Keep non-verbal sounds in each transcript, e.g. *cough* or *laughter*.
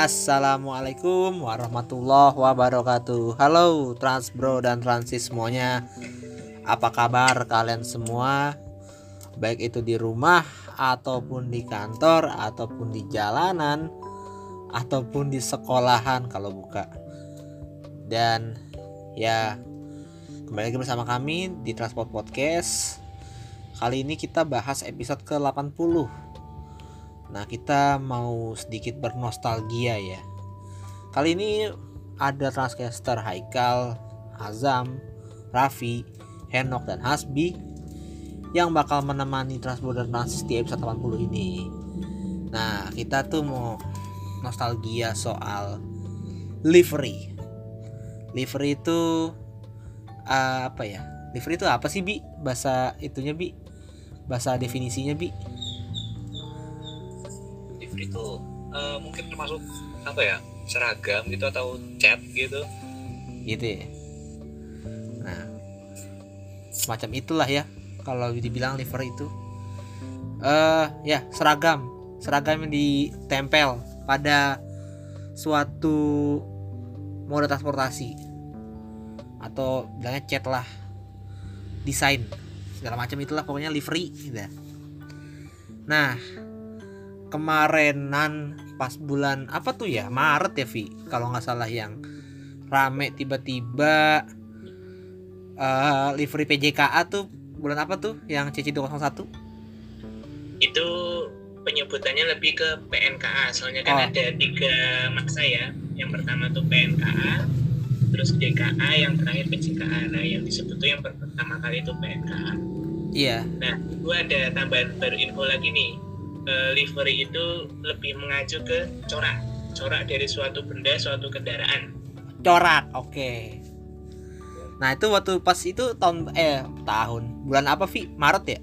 Assalamualaikum warahmatullahi wabarakatuh. Halo Transbro dan Transis semuanya. Apa kabar kalian semua? Baik itu di rumah Ataupun di kantor Ataupun di jalanan Ataupun di sekolahan kalau buka. Dan ya Kembali lagi bersama kami di Transport Podcast. Kali ini kita bahas episode ke-80 Nah, kita mau sedikit bernostalgia ya. Kali ini ada transcaster Haikal, Azam, Raffi, Henok dan Hasbi yang bakal menemani Transborder Transis di episode 80 ini. Nah, kita tuh mau nostalgia soal livery. Livery itu uh, apa ya? Livery itu apa sih, Bi? Bahasa itunya, Bi? Bahasa definisinya, Bi? Itu uh, mungkin termasuk apa ya seragam gitu atau cat gitu. Gitu ya. Nah semacam itulah ya kalau dibilang liver itu. Eh uh, ya seragam. Seragam yang ditempel pada suatu moda transportasi. Atau bilangnya cat lah. Desain. Segala macam itulah pokoknya livery gitu. Nah, kemarinan pas bulan apa tuh ya? Maret ya Vi? Kalau nggak salah yang rame tiba-tiba uh, livery PJKA tuh bulan apa tuh? Yang CC 201 itu penyebutannya lebih ke PNKA soalnya kan oh. ada tiga masa ya. Yang pertama tuh PNKA terus DKA yang terakhir PJKA nah yang disebut tuh yang pertama kali itu PNKA iya. Nah itu ada tambahan baru info lagi nih uh, livery itu lebih mengacu ke corak. Corak dari suatu benda suatu kendaraan. Corak oke. Okay. nah itu waktu pas itu tahun eh tahun. Bulan apa Vi Maret ya?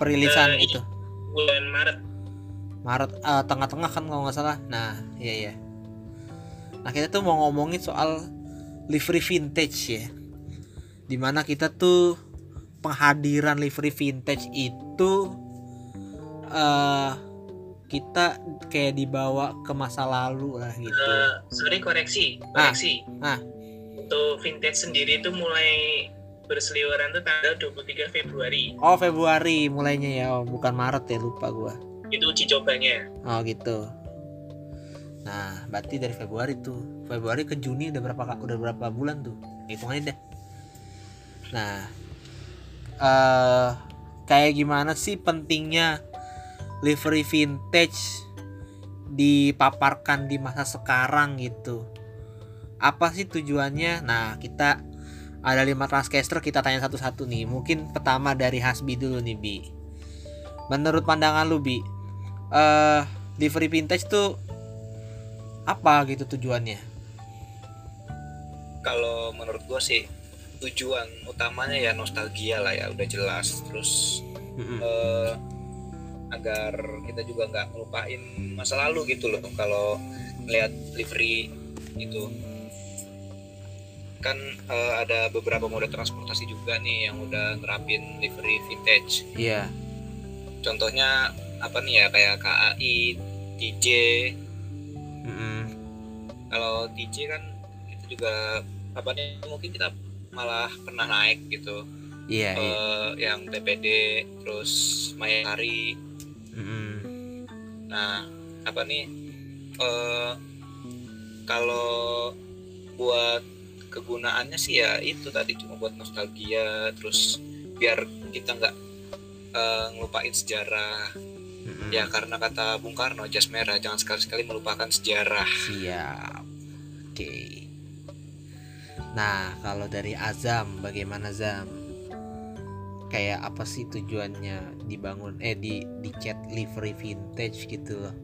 Perilisan uh, itu. Bulan Maret. Maret uh, tengah-tengah kan kalau nggak salah. Nah iya iya. Nah kita tuh mau ngomongin soal livery vintage ya. Di mana kita tuh penghadiran livery vintage itu uh, kita kayak dibawa ke masa lalu lah gitu. Uh, sorry koreksi, koreksi. Ah, ah. Untuk vintage sendiri itu mulai berseliweran tuh tanggal 23 Februari. Oh, Februari mulainya ya, oh, bukan Maret ya, lupa gua. Itu uji cobanya. Oh, gitu. Nah, berarti dari Februari tuh. Februari ke Juni udah berapa udah berapa bulan tuh? Hitungannya deh. Nah, uh, kayak gimana sih pentingnya livery vintage dipaparkan di masa sekarang gitu. Apa sih tujuannya? Nah kita ada lima transcaster kita tanya satu-satu nih. Mungkin pertama dari Hasbi dulu nih Bi. Menurut pandangan lu Bi uh, livery vintage tuh apa gitu tujuannya? Kalau menurut gua sih tujuan utamanya ya nostalgia lah ya udah jelas. Terus mm -hmm. uh, agar kita juga nggak ngelupain masa lalu gitu loh kalau lihat livery itu kan uh, ada beberapa moda transportasi juga nih yang udah nerapin livery vintage. Iya. Yeah. Contohnya apa nih ya kayak KAI, TJ. Mm -hmm. Kalau TJ kan itu juga apa nih mungkin kita malah pernah naik gitu. Iya. Yeah, uh, yeah. Yang TPD terus Mayari. Nah apa nih? Uh, kalau buat kegunaannya sih ya itu tadi cuma buat nostalgia terus biar kita nggak uh, ngelupain sejarah. Mm-hmm. ya karena kata Bung Karno jas merah jangan sekali-sekali melupakan sejarah. Siap. Oke. Okay. nah kalau dari Azam bagaimana Azam kayak apa sih tujuannya dibangun eh di di chat livery vintage gitu loh.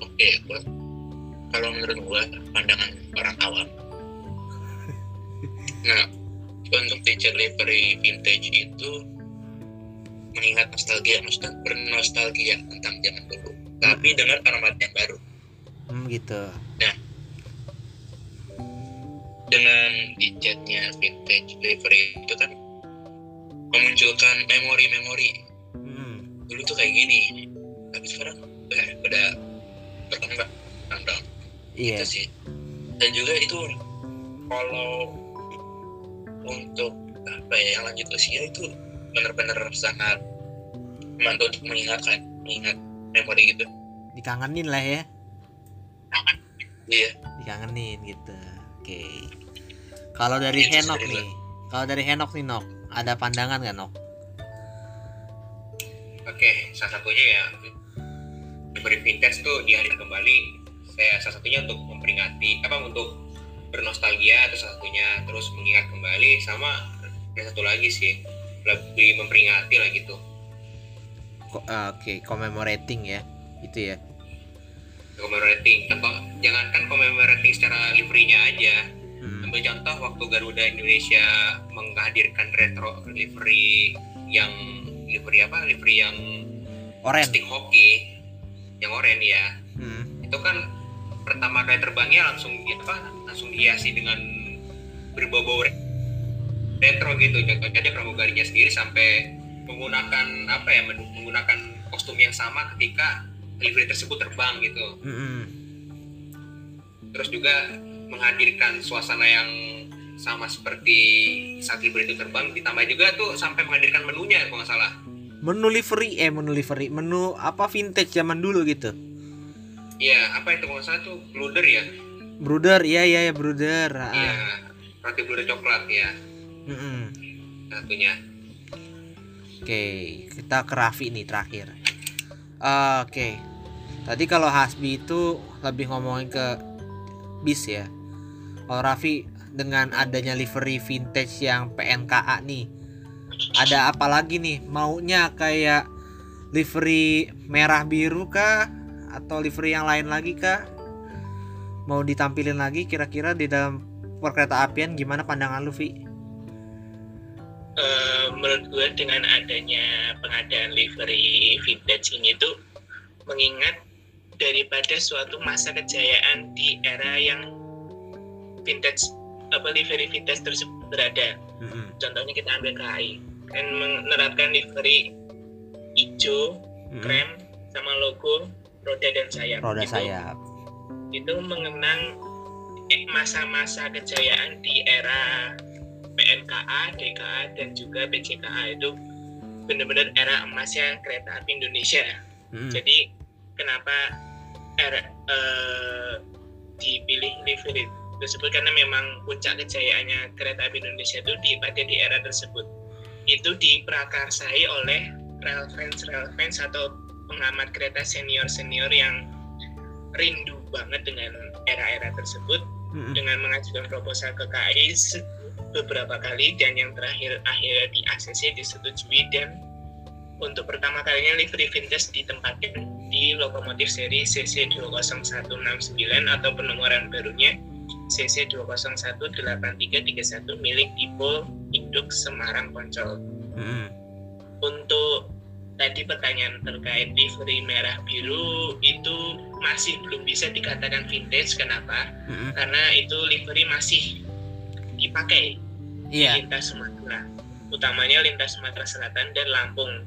Oke kalau menurut gua pandangan orang awam. *laughs* Nah untuk di chat livery vintage itu mengingat nostalgia nostalgia bernostalgia tentang zaman dulu tapi dengan alamat yang baru. Hmm, gitu dengan dicatnya vintage livery itu kan memunculkan memori-memori. Hmm. dulu tuh kayak gini tapi sekarang eh, udah berkembang berkembang iya. itu sih. Dan juga itu kalau untuk apa ya yang lanjut usia itu benar-benar sangat membantu untuk mengingatkan mengingat memori gitu. Dikangenin lah ya. Iya. Dikangenin gitu oke. Kalau dari Itu Henok nih. kalau dari Henok nih Nok. Ada pandangan gak Nok? Oke, salah satunya ya diberi vintage tuh dihadirkan kembali. Saya salah satunya untuk memperingati apa untuk bernostalgia itu salah satunya terus mengingat kembali sama yang satu lagi sih lebih memperingati lah gitu. Ah, oke commemorating ya itu ya Commemorating. Contoh jangankan commemorating secara liverynya aja. Hmm. Ambil contoh waktu Garuda Indonesia menghadirkan retro livery yang livery apa? Livery yang oren stick hoki yang oranye ya. Hmm. itu kan pertama kali terbangnya langsung ya apa langsung dihiasi dengan berbau-bau re- retro gitu contohnya pramugarinya sendiri sampai menggunakan apa ya men- menggunakan kostum yang sama ketika livery tersebut terbang gitu Mm-mm. terus juga menghadirkan suasana yang sama seperti saat livery itu terbang ditambah juga tuh sampai menghadirkan menunya kalau nggak salah menu livery eh menu livery menu apa vintage zaman dulu gitu Iya, apa itu kalau salah tuh bluder ya? Bruder, iya iya ya Bruder. Iya, roti bluder coklat ya Mm-mm. satunya. Oke, kita ke Raffi nih terakhir. Ah, Oke, tadi kalau Hasbi itu lebih ngomongin ke bis ya. Kalau Raffi dengan adanya livery vintage yang PNKA nih, ada apa lagi nih? Maunya kayak livery merah biru kah? Atau livery yang lain lagi kah? Mau ditampilin lagi kira-kira di dalam perkereta apian gimana pandangan lu, Vi? Eh, menurut gue dengan adanya pengadaan livery vintage ini tuh mengingat daripada suatu masa kejayaan di era yang vintage apa livery vintage tersebut berada. Mm-mm. Contohnya kita ambil KAI kan menerapkan livery hijau, Mm-mm. krem sama logo roda dan sayap. Roda Itu- sayap. itu mengenang masa-masa kejayaan di era PNKA, DKA, dan juga PJKA itu benar-benar era emasnya kereta api Indonesia. Mm-mm. Jadi kenapa era eh, dipilih livery tersebut karena memang puncak kejayaannya kereta api Indonesia itu di pada di era tersebut itu diprakarsai oleh rail fans rail fans atau pengamat kereta senior senior yang rindu banget dengan era-era tersebut Mm-mm. dengan mengajukan proposal ke KAI beberapa kali dan yang terakhir akhirnya di ACC disetujui dan untuk pertama kalinya livery vintage ditempatkan di lokomotif seri CC20169 atau penomoran barunya CC2018331 milik Dipo Induk Semarang Poncol. Mm-mm. Untuk tadi pertanyaan terkait livery merah biru itu masih belum bisa dikatakan vintage. Kenapa? Mm-mm. Karena itu livery masih dipakai di lintas Sumatera, utamanya lintas Sumatera Selatan dan Lampung.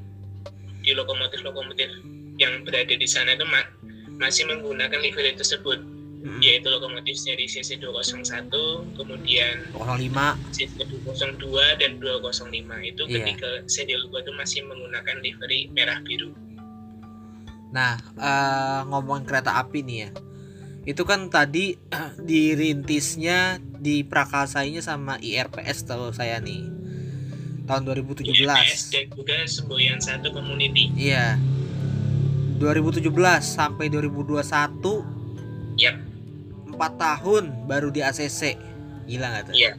Di lokomotif-lokomotif yang berada di sana itu ma- masih menggunakan livery tersebut, Mm-mm. yaitu lokomotif seri CC201, kemudian 05 CC202 dan 205 itu Iya. ketika seri logo itu masih menggunakan livery merah biru. Nah, eh, ngomongin kereta api nih ya. Itu kan tadi *clears throat* dirintisnya, diprakasainya sama IRPS tahu saya nih. Tahun 2017. IMS dan juga Semboyan Satu Community. Iya. 2017 sampai 2021 Yap. 4 tahun baru di ACC. Gila nggak tuh? Iya.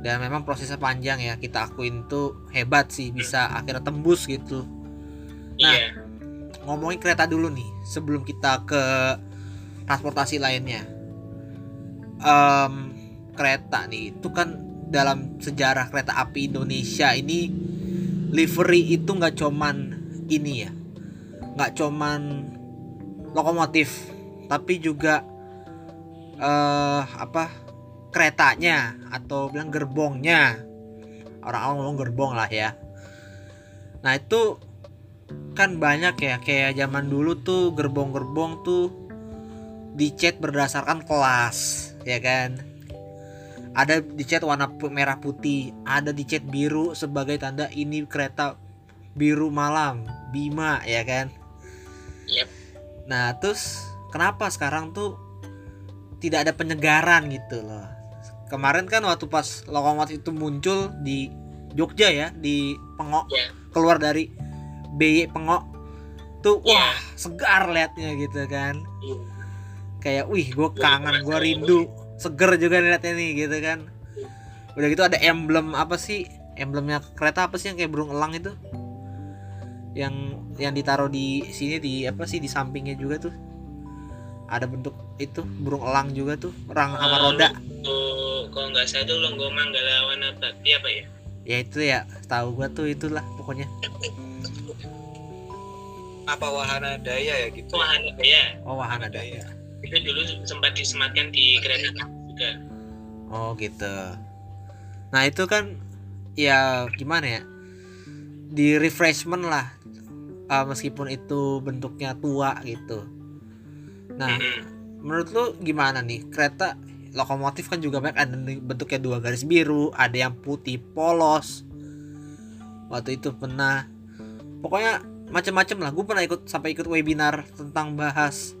Dan memang prosesnya panjang ya. Kita akuin tuh hebat sih bisa akhirnya tembus gitu. Nah, Iya. ngomongin kereta dulu nih sebelum kita ke transportasi lainnya. Em, kereta nih itu kan dalam sejarah kereta api Indonesia ini livery itu nggak cuman ini ya, nggak cuman lokomotif, tapi juga eh apa keretanya atau bilang gerbongnya orang-orang ngomong gerbong lah ya. Nah itu kan banyak ya kayak zaman dulu tuh gerbong-gerbong tuh dicat berdasarkan kelas ya kan ada dicat warna merah putih ada dicat biru sebagai tanda ini kereta biru malam Bima ya kan Yep. nah terus kenapa sekarang tuh tidak ada penyegaran gitu loh kemarin kan waktu pas lokomotif itu muncul di Jogja ya di Pengok Ya. keluar dari BY Pengok tuh Ya. wah segar liatnya gitu kan Iya. Kayak wih gue kangen gue rindu seger juga liatnya nih gitu kan. Udah gitu ada emblem apa sih? Emblemnya kereta apa sih yang kayak burung elang itu? Yang yang ditaruh di sini di apa sih di sampingnya juga tuh. Ada bentuk itu burung elang juga tuh rang sama Ah, roda. kalau nggak salah tuh Longgo Manggala Wana Bakti apa ya? ya itu ya tahu gua tuh itulah pokoknya. Apa wahana daya ya gitu Wahana Daya. oh wahana daya Itu dulu sempat disematkan di kereta juga. Oh gitu. Nah itu kan ya gimana ya di refreshment lah uh, meskipun itu bentuknya tua gitu. Nah Mm-mm. menurut lu gimana nih kereta lokomotif kan juga banyak ada bentuknya dua garis biru, ada yang putih polos. Waktu itu pernah pokoknya macam-macam lah. Gue pernah ikut sampai ikut webinar tentang bahas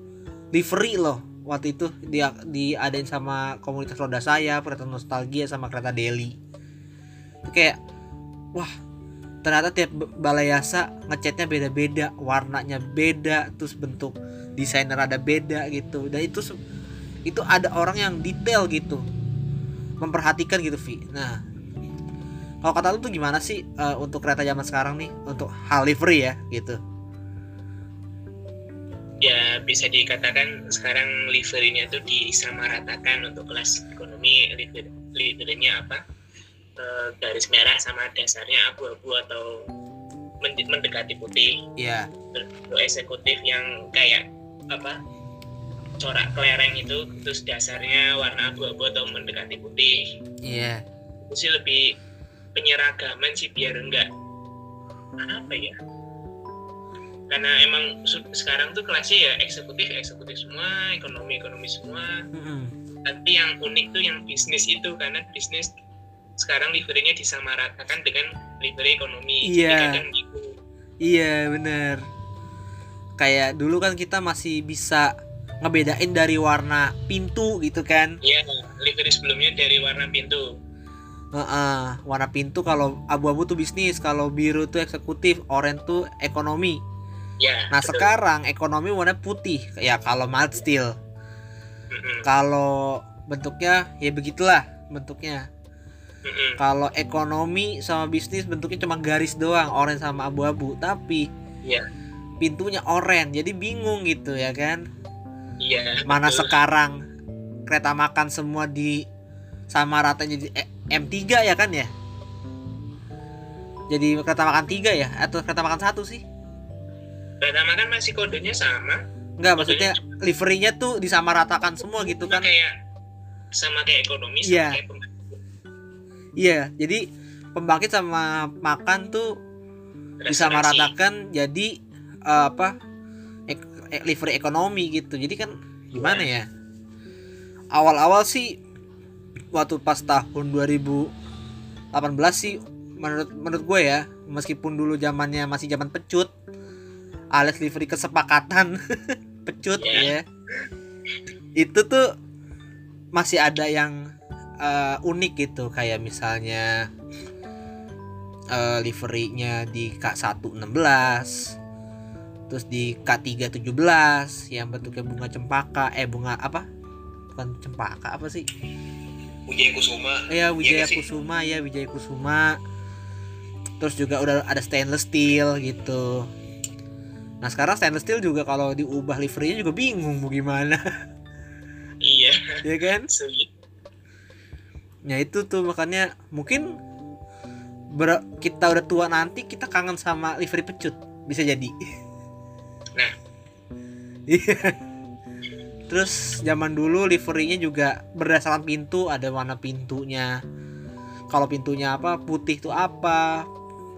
livery loh. Waktu itu dia diadain sama komunitas roda saya, kereta nostalgia sama kereta Delhi. Itu kayak wah ternyata tiap balai yasa ngecatnya beda-beda, warnanya beda, terus bentuk desainer ada beda gitu. Dan itu itu ada orang yang detail gitu memperhatikan gitu Vi nah kalau kata lu tuh gimana sih eh, untuk kereta zaman sekarang nih untuk hal livery ya gitu Ya bisa dikatakan sekarang liverynya tuh disamaratakan untuk kelas ekonomi liver liverynya apa? Eh, garis merah sama dasarnya abu-abu atau men- mendekati putih. ya Untuk eksekutif yang kayak apa? corak kelereng itu terus dasarnya warna abu-abu atau mendekati putih iya itu sih lebih penyeragaman sih biar enggak apa ya karena emang sekarang tuh kelasnya ya eksekutif eksekutif semua ekonomi ekonomi semua. Mm-mm. tapi yang unik tuh yang bisnis itu karena bisnis sekarang liverynya disamaratakan dengan livery ekonomi. Iya. kadang gitu. Iya bener. Kayak dulu kan kita masih bisa ngebedain dari warna pintu gitu kan? Ya livery sebelumnya dari warna pintu. Heeh, warna pintu kalau abu-abu tuh bisnis kalau biru tuh eksekutif oranye tuh ekonomi ya nah betul. sekarang ekonomi warna putih. Ya kalau mild steel. Mm-mm, kalau bentuknya ya begitulah bentuknya. Mm-mm. kalau ekonomi sama bisnis bentuknya cuma garis doang oranye sama abu-abu. Tapi Iya. pintunya oranye jadi bingung gitu ya kan? Iya mana betul. sekarang kereta makan semua di sama rata jadi eh, M3 ya kan ya? Jadi kereta makan tiga ya? Atau kereta makan satu sih pertama kan masih kodenya sama. Enggak maksudnya liverynya tuh disamaratakan semua gitu kan. kayak sama kayak ekonomi sama Iya. kayak pembangkit. iya jadi pembangkit sama makan tuh disamaratakan jadi eh, apa ek- ek- livery ekonomi gitu. Jadi kan gimana ya? Awal-awal sih waktu pas tahun 2018 sih menurut menurut gue ya meskipun dulu zamannya masih zaman pecut alias livery kesepakatan. *laughs* Pecut Ya. ya. Itu tuh masih ada yang eh, unik gitu. Kayak misalnya eh, liverynya di K116 terus di K317 yang bentuknya bunga cempaka eh bunga apa? Bukan cempaka apa sih? Wijaya Kusuma. Ya Wijaya nggak sih? Kusuma ya Wijaya Kusuma. Terus juga udah ada stainless steel gitu nah sekarang stainless steel juga kalau diubah liverynya juga bingung mau gimana iya *laughs* ya kan sulit Ya itu tuh makanya mungkin ber- kita udah tua nanti kita kangen sama livery pecut bisa jadi. Nah. *laughs* Iya. Terus zaman dulu liverynya juga berdasarkan pintu ada warna pintunya. Kalau pintunya apa putih tuh apa,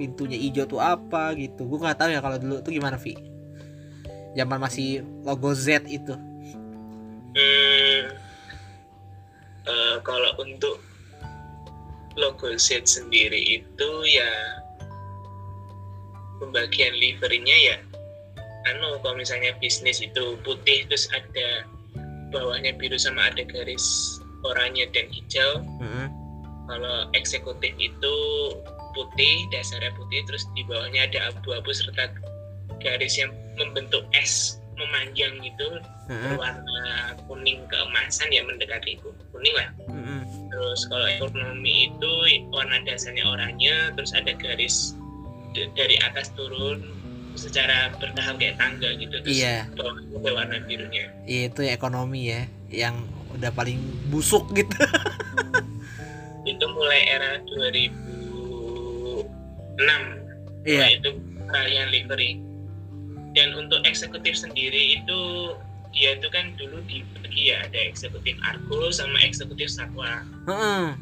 pintunya hijau tuh apa gitu gue nggak tahu ya kalau dulu tuh gimana Vi zaman masih logo Z itu Hmm, eh, kalau untuk logo Z sendiri itu ya pembagian liverynya ya anu kalau misalnya bisnis itu putih terus ada bawahnya biru sama ada garis oranye dan hijau Mm-mm. kalau eksekutif itu putih dasarnya putih terus di bawahnya ada abu-abu serta garis yang membentuk S memanjang gitu berwarna kuning keemasan ya mendekati itu kuning lah. Terus kalau ekonomi itu warna dasarnya oranye terus ada garis d- dari atas turun secara bertahap kayak tangga gitu terus Iya. ada warna birunya. Itu ya ekonomi ya yang udah paling busuk gitu. *laughs* Itu mulai era 2006 iya. Itu peralihan livery dan untuk eksekutif sendiri itu dia itu kan dulu dibagi ya ada eksekutif argo sama eksekutif satwa Heeh.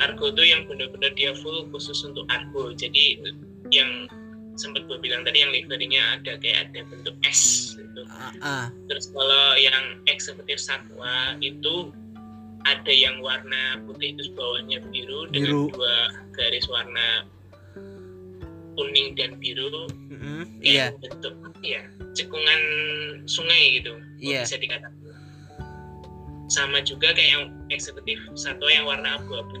argo itu yang benar-benar dia full khusus untuk argo jadi yang sempat gue bilang tadi yang liverynya ada kayak ada bentuk S gitu. Ah. terus kalau yang eksekutif satwa itu ada yang warna putih terus bawahnya biru, Biru. dengan dua garis warna kuning dan biru Mm-mm. yang iya bentuk ya cekungan sungai gitu Iya. bisa dikatakan sama juga kayak yang eksekutif satwa yang warna abu-abu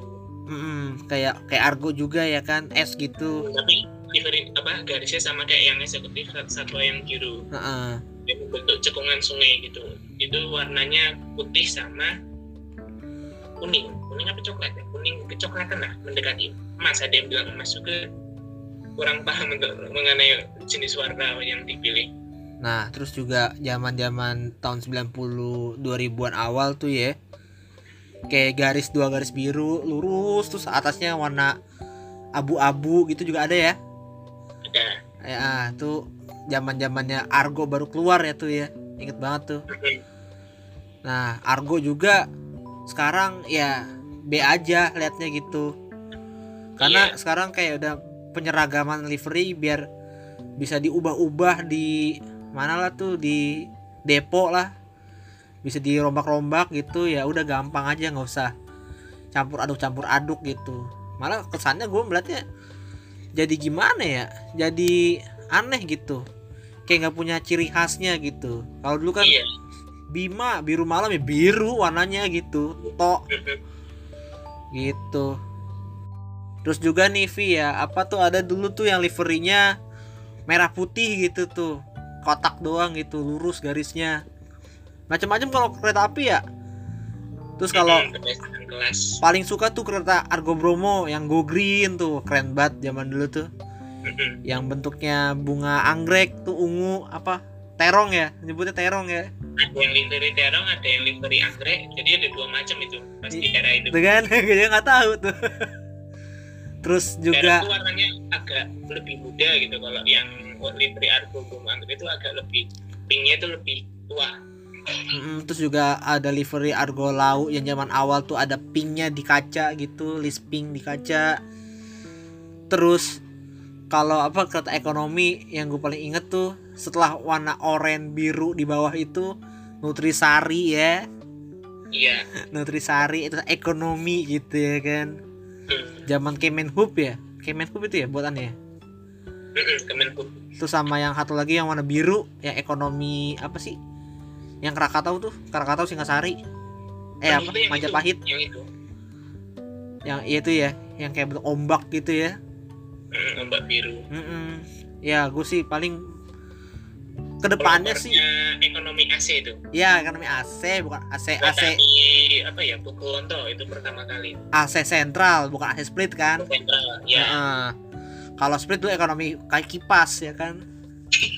Mm-mm. kayak kayak argo juga ya kan S gitu tapi livery apa garisnya sama kayak yang eksekutif sat- satwa yang biru Heeh. yang bentuk cekungan sungai gitu itu warnanya putih sama kuning kuning apa coklat ya kuning kecoklatan lah mendekati emas ada yang bilang emas juga kurang paham untuk mengenai jenis warna yang dipilih Nah, terus juga zaman-zaman tahun 90 2000-an awal tuh ya. Kayak garis dua garis biru lurus terus atasnya warna abu-abu gitu juga ada ya. ada Ya, ah, tuh zaman-zamannya Argo baru keluar ya tuh ya. Ingat banget tuh. Nah, Argo juga sekarang ya B aja liatnya gitu. Karena Iya. sekarang kayak udah penyeragaman livery biar bisa diubah-ubah di mana lah tuh di depo lah. Bisa dirombak-rombak gitu ya udah gampang aja nggak usah campur aduk campur aduk gitu. Malah kesannya gue melihatnya jadi gimana ya? Jadi aneh gitu. Kayak nggak punya ciri khasnya gitu. Kalau dulu kan iya Bima biru malam ya biru warnanya gitu tok *laughs* gitu terus juga nih Vi ya apa tuh ada dulu tuh yang liverynya merah putih gitu tuh. Kotak doang gitu lurus garisnya. Macam-macam kalau kereta api ya. Terus kalau berdasarkan kelas. paling suka tuh kereta Argo Bromo yang go green tuh keren banget zaman dulu tuh. Yang bentuknya bunga anggrek tuh ungu apa terong ya nyebutnya terong ya. Ada yang livery terong ada yang livery anggrek jadi ada dua macam itu. Pasti era itu. Tuh kan *laughs* dia nggak tahu tuh *laughs* terus juga itu warnanya agak lebih muda gitu. Kalau yang livery argo anggrek itu agak lebih pinknya itu lebih tua. Mm, terus juga ada livery Argo Lau yang zaman awal tuh ada pinknya di kaca gitu list pink di kaca. Terus kalau apa kereta ekonomi yang gue paling inget tuh setelah warna oranye biru di bawah itu Nutrisari ya. Iya. *laughs* Nutrisari itu ekonomi gitu ya kan. Zaman Kemenhub ya Kemenhub itu ya buatannya Mm-mm, Kemenhub Terus sama yang satu lagi yang warna biru yang ekonomi apa sih? Yang Krakatau tuh, Krakatau Singasari. Eh Yang apa? itu, yang Majapahit. itu, yang itu Yang iya itu ya, yang kayak bentuk ombak gitu ya. Mm, ombak biru Mm-mm. Ya, gue sih paling ke depannya sih ekonomi AC itu. Ya ekonomi AC bukan AC AC apa ya Pukulonto itu pertama kali. AC sentral bukan AC split kan? Sentral ya Heeh. kalau split tuh ekonomi kayak kipas ya kan?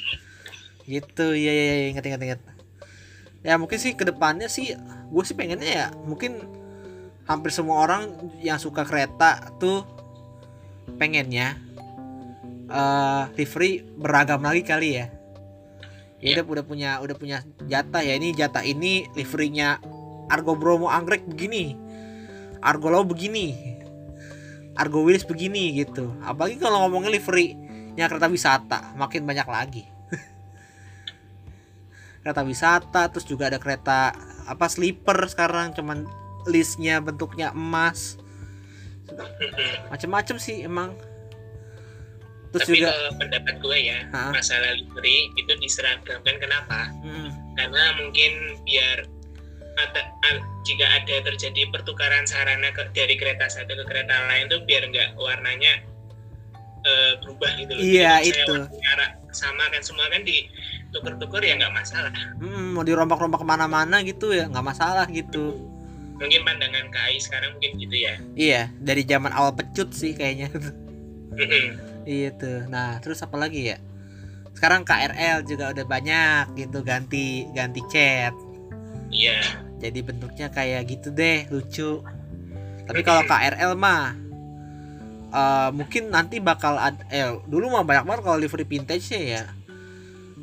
*laughs* Gitu ya ya, ya inget inget inget ya mungkin sih ke depannya sih gue sih pengennya ya mungkin hampir semua orang yang suka kereta tuh pengennya eh livery beragam lagi kali ya ya udah udah punya udah punya jatah ya. Ini jatah ini liverynya Argo Bromo Anggrek begini. Argo Lau begini. Argo Wilis begini gitu. Apalagi kalau ngomongin livery nya kereta wisata makin banyak lagi. *laughs* Kereta wisata terus juga ada kereta apa sleeper sekarang cuman listnya bentuknya emas. *laughs* Macem-macem sih emang terus Tapi juga kalau pendapat gue ya Hah? masalah livery itu diseragamkan kenapa? mm, Karena mungkin biar ada, jika ada terjadi pertukaran sarana ke- dari kereta satu ke kereta lain tuh biar nggak warnanya eh, berubah gitu loh. Iya, itu. warnanya sama kan semua kan di tuker-tuker ya nggak masalah. mm, mau dirombak-rombak ke mana-mana gitu ya nggak masalah gitu Mungkin pandangan KAI sekarang mungkin gitu ya. iya dari zaman awal pecut sih kayaknya Mm-mm. *laughs* iya tuh. Nah terus apa lagi ya? Sekarang KRL juga udah banyak gitu ganti ganti chat. Iya. jadi bentuknya kayak gitu deh lucu. Tapi kalau KRL mah eh, mungkin nanti bakal ada eh dulu mah banyak banget kalau livery vintage ya.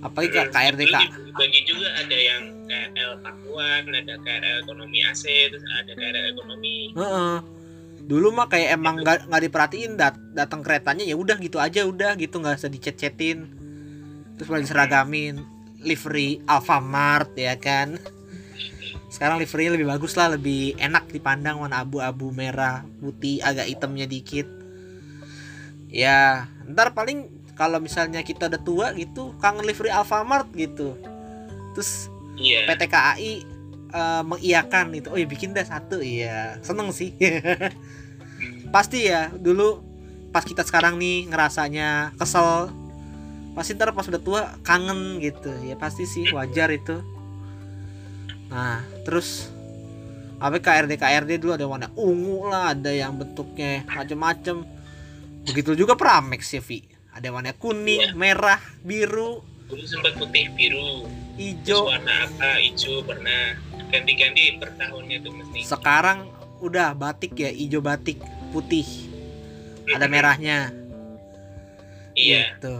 Apalagi K- KRD Dulu K dibagi juga ada yang KRL Pakuan, ada KRL ekonomi AC, terus ada KRL ekonomi. Heeh. Dulu mah kayak emang nggak nggak diperhatiin dat datang keretanya ya udah gitu aja udah gitu nggak usah dicet-cetin. Terus malah diseragamin livery Alfamart ya kan. Sekarang livery lebih bagus lah lebih enak dipandang warna abu-abu merah putih agak hitamnya dikit. Ya ntar paling kalau misalnya kita udah tua gitu kangen livery Alfamart gitu. Terus Iya. PT KAI eh, mengiyakan itu. Oh ya bikin dah satu. Iya seneng sih. *laughs* Pasti ya dulu pas kita sekarang nih ngerasanya kesel pasti ntar pas udah tua kangen gitu. Ya pasti sih wajar itu. Nah terus apa KRD KRD dulu ada warna ungu lah ada yang bentuknya macem-macem. Begitu juga Pramex ya Vi. Ada warna kuning merah biru. Dulu sempat putih, biru, hijau. Warna apa, hijau, pernah ganti-ganti per tahunnya tuh mesti. sekarang udah batik ya hijau batik putih ada merahnya Iya. gitu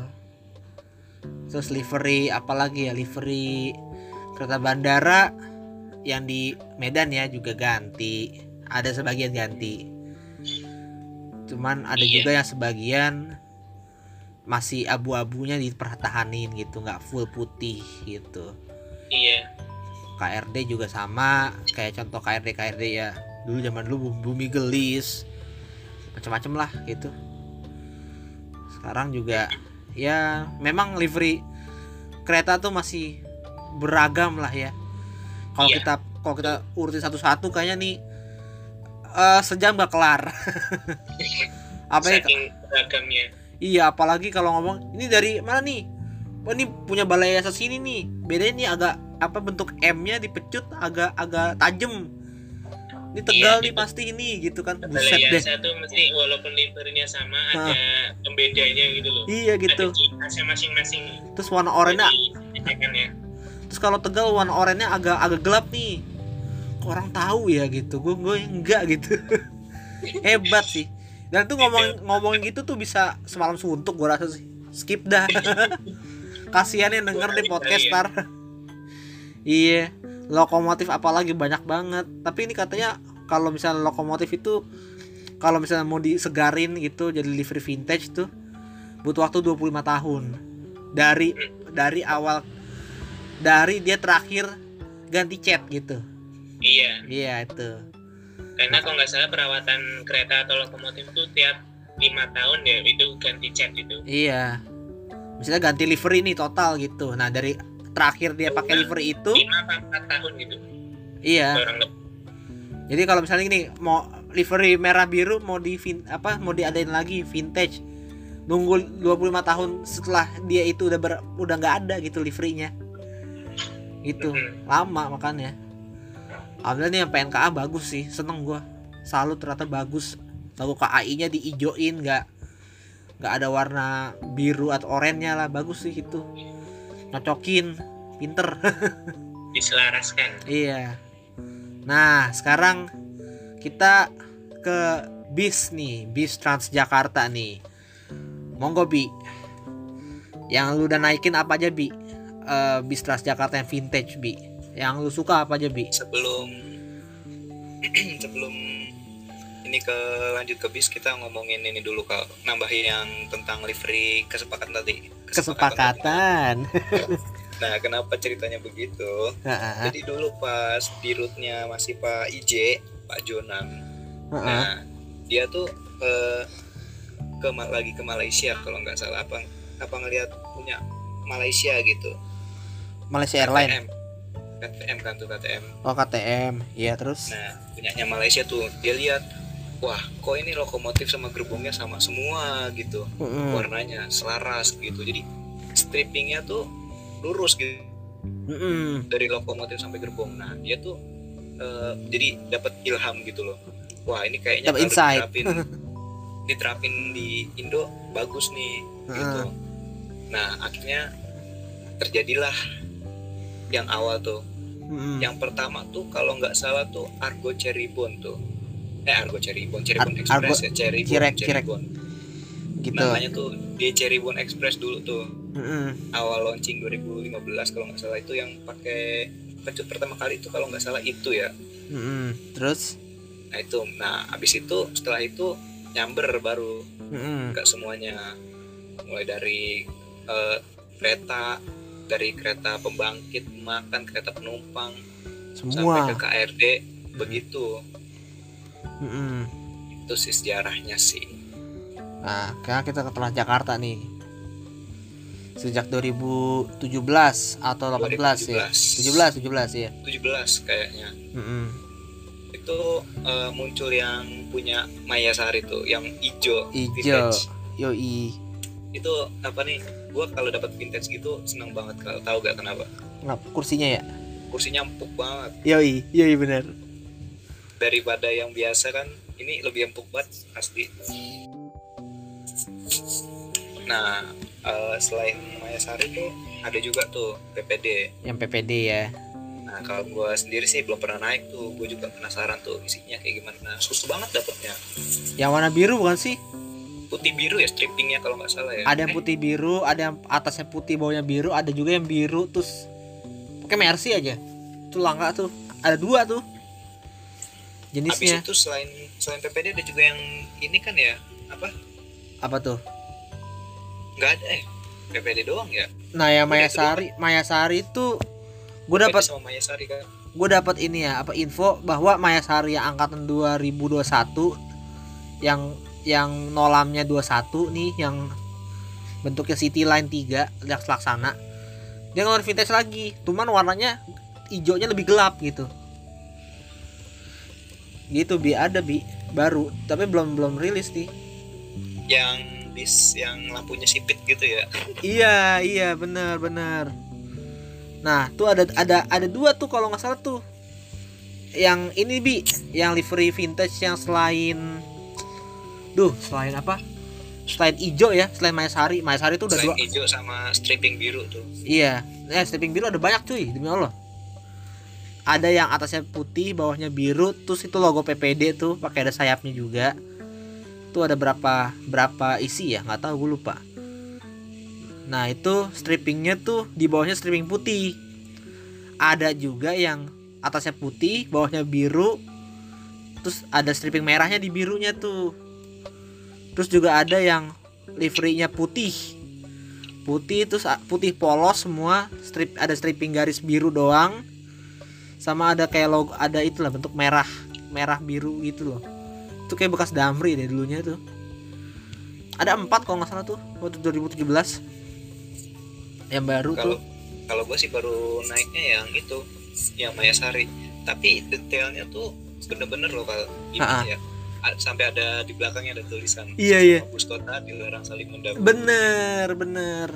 terus livery apalagi ya livery kereta bandara yang di Medan ya juga ganti ada sebagian ganti cuman ada Iya. juga yang sebagian masih abu-abunya dipertahanin gitu nggak full putih gitu Iya. KRD juga sama kayak contoh KRD KRD ya dulu zaman dulu bumi gelis macam-macam lah gitu sekarang juga ya memang livery kereta tuh masih beragam lah ya kalau Iya. kita kalau kita urutin satu-satu kayaknya nih eh sejam gak kelar *laughs* apa ya. Iya, apalagi kalau ngomong ini dari mana nih? Oh, ini punya balai yasa sini nih. Bedanya nih agak apa bentuk M-nya dipecut agak agak tajem. Ini tegal Iya, nih pasti ini gitu kan. Balai Buset deh. Yasa tuh mesti walaupun livernya sama Hah. ada pembedanya gitu loh. Iya gitu. Ada masing-masing. Terus warna oranye Jadi, kan ya. terus kalau tegal warna oranye agak agak gelap nih. Kok orang tahu ya gitu. Gue gue enggak gitu. *laughs* Hebat sih. Dan tuh ngomong ngomongin gitu tuh bisa semalam suntuk gue rasa sih. Skip dah. *laughs* Kasihan yang denger di podcast ntar. *laughs* Iya, lokomotif apalagi banyak banget. Tapi ini katanya kalau misalnya lokomotif itu kalau misalnya mau disegarin gitu jadi livery vintage tuh butuh waktu 25 tahun. Dari dari awal dari dia terakhir ganti cat gitu. Iya. Iya itu. Karena kalau nggak salah perawatan kereta atau lokomotif tuh tiap lima tahun ya itu ganti cat itu. Iya. Misalnya ganti livery nih total gitu. Nah, dari terakhir dia pakai livery itu Lima apa empat tahun gitu. iya. Jadi kalau misalnya gini mau livery merah biru mau di apa mau diadain lagi vintage nunggu 25 tahun setelah dia itu udah ber, udah nggak ada gitu liverynya. Gitu. Lama makanya Alhamdulillah nih yang PNKA bagus sih seneng gua. Selalu ternyata bagus. Lagu KAI nya diijoin nggak nggak ada warna biru atau oranye lah bagus sih itu nyocokin pinter *laughs* Diselaraskan. Iya. Nah, sekarang kita ke bis nih, bis Transjakarta nih. Monggo Bi. Yang lu udah naikin apa aja Bi? Eh, bis Transjakarta yang vintage Bi. Yang lu suka apa aja Bi? sebelum *clears throat* sebelum ini ke lanjut ke bis kita ngomongin ini dulu kak. Nambahin yang tentang livery kesepakatan tadi. Kesepakatan. Nah kenapa ceritanya begitu? Jadi dulu pas di rootnya masih Pak IJ Pak Jonan. Heeh. nah dia tuh eh, ke Ma- lagi ke Malaysia kalau nggak salah. Apa apa ngelihat punya Malaysia gitu. Malaysia Airlines KTM KTM kan tuh KTM oh KTM iya terus? Nah, punyanya Malaysia tuh. Dia lihat, wah, kok ini lokomotif sama gerbongnya sama semua gitu, Mm-mm. warnanya selaras gitu. Jadi strippingnya tuh lurus gitu Mm-mm. dari lokomotif sampai gerbong. Nah, dia tuh eh, jadi dapat ilham gitu loh. Wah, ini kayaknya kalau insight. diterapin *laughs* diterapin di Indo bagus nih gitu. Nah, akhirnya terjadilah yang awal tuh Mm-mm. Yang pertama tuh kalau nggak salah tuh Argo Cherrybone tuh. Eh Argo Ar- Cherrybone Express Argo- ya, Cherrybone, Cirek-. Cherrybone. gitu Namanya tuh di Cherrybone Express dulu tuh. Mm-mm. Awal launching 2015 kalau nggak salah itu yang pakai pencut pertama kali itu kalau nggak salah itu ya. Mm-mm. terus Nah itu, nah abis itu setelah itu nyamber baru nggak semuanya mulai dari eh, kereta dari kereta pembangkit makan kereta penumpang sampai semua ke KRD begitu Mm-mm. itu sih sejarahnya sih. Nah sekarang kita ke Jakarta nih. Sejak 2017 atau 18 ya? 17 17 ya 17 kayaknya. Mm-mm. itu eh, muncul yang punya Maya Sari tuh yang ijo Ijo. yoi. Itu apa nih? Gua kalau dapat vintage gitu senang banget. Kalau tahu gak kenapa? Kenapa? kursinya ya? Kursinya empuk banget. Yoi yoi bener daripada yang biasa kan ini lebih empuk banget asli. Nah eh, selain Maya Sari tuh ada juga tuh PPD yang PPD ya? Nah kalau gue sendiri sih belum pernah naik tuh, gue juga penasaran tuh isinya kayak gimana. Nah, susah banget dapetnya. yang warna biru bukan sih? Putih biru ya strippingnya kalau nggak salah ya. ada yang putih biru ada yang atasnya putih bawahnya biru ada juga yang biru terus pakai mercy aja. Itu langka tuh. Ada dua tuh Habis jenisnya. itu selain selain PPD ada juga yang ini kan ya? Apa? apa tuh? Nggak ada eh PPD doang ya. nah Udah, Maya itu Sari Maya Sari itu gue dapat sama Maya Sari kan. gue dapat ini ya apa info bahwa Maya Sari yang angkatan 2021 yang yang nolamnya 21 nih yang bentuknya City Line 3 yang laksana dia ngeluarin vintage lagi. Cuman warnanya hijaunya lebih gelap gitu gitu bi. Ada bi. Baru. Tapi belum belum rilis nih Yang bis yang lampunya sipit gitu ya. iya iya. Benar benar. Nah tuh ada ada ada dua tuh kalau nggak salah tuh. Yang ini bi. Yang livery vintage yang selain duh selain apa? Selain ijo ya. Selain Mayasari Mayasari tuh udah Selain dua. hijau sama stripping biru tuh. iya. Eh stripping biru ada banyak cuy. Demi Allah ada yang atasnya putih bawahnya biru terus itu logo PPD tuh pakai ada sayapnya juga. Tuh ada berapa berapa isi ya? Nggak tahu gue lupa. Nah itu strippingnya tuh di bawahnya stripping putih. Ada juga yang atasnya putih bawahnya biru terus ada stripping merahnya di birunya tuh. Terus juga ada yang liverynya putih. Putih terus putih polos semua strip ada stripping garis biru doang sama ada kayak logo ada itulah bentuk merah merah biru gitu loh itu kayak bekas Damri deh dulunya tuh ada empat kalau nggak salah tuh waktu 2017 yang baru Kalau tuh kalau gue sih baru naiknya yang itu, yang Maya Sari. Tapi detailnya tuh bener-bener loh kalau ya. Sampai ada di belakangnya ada tulisan. Iya, iya. Bus kota dilarang saling mendahului. bener bener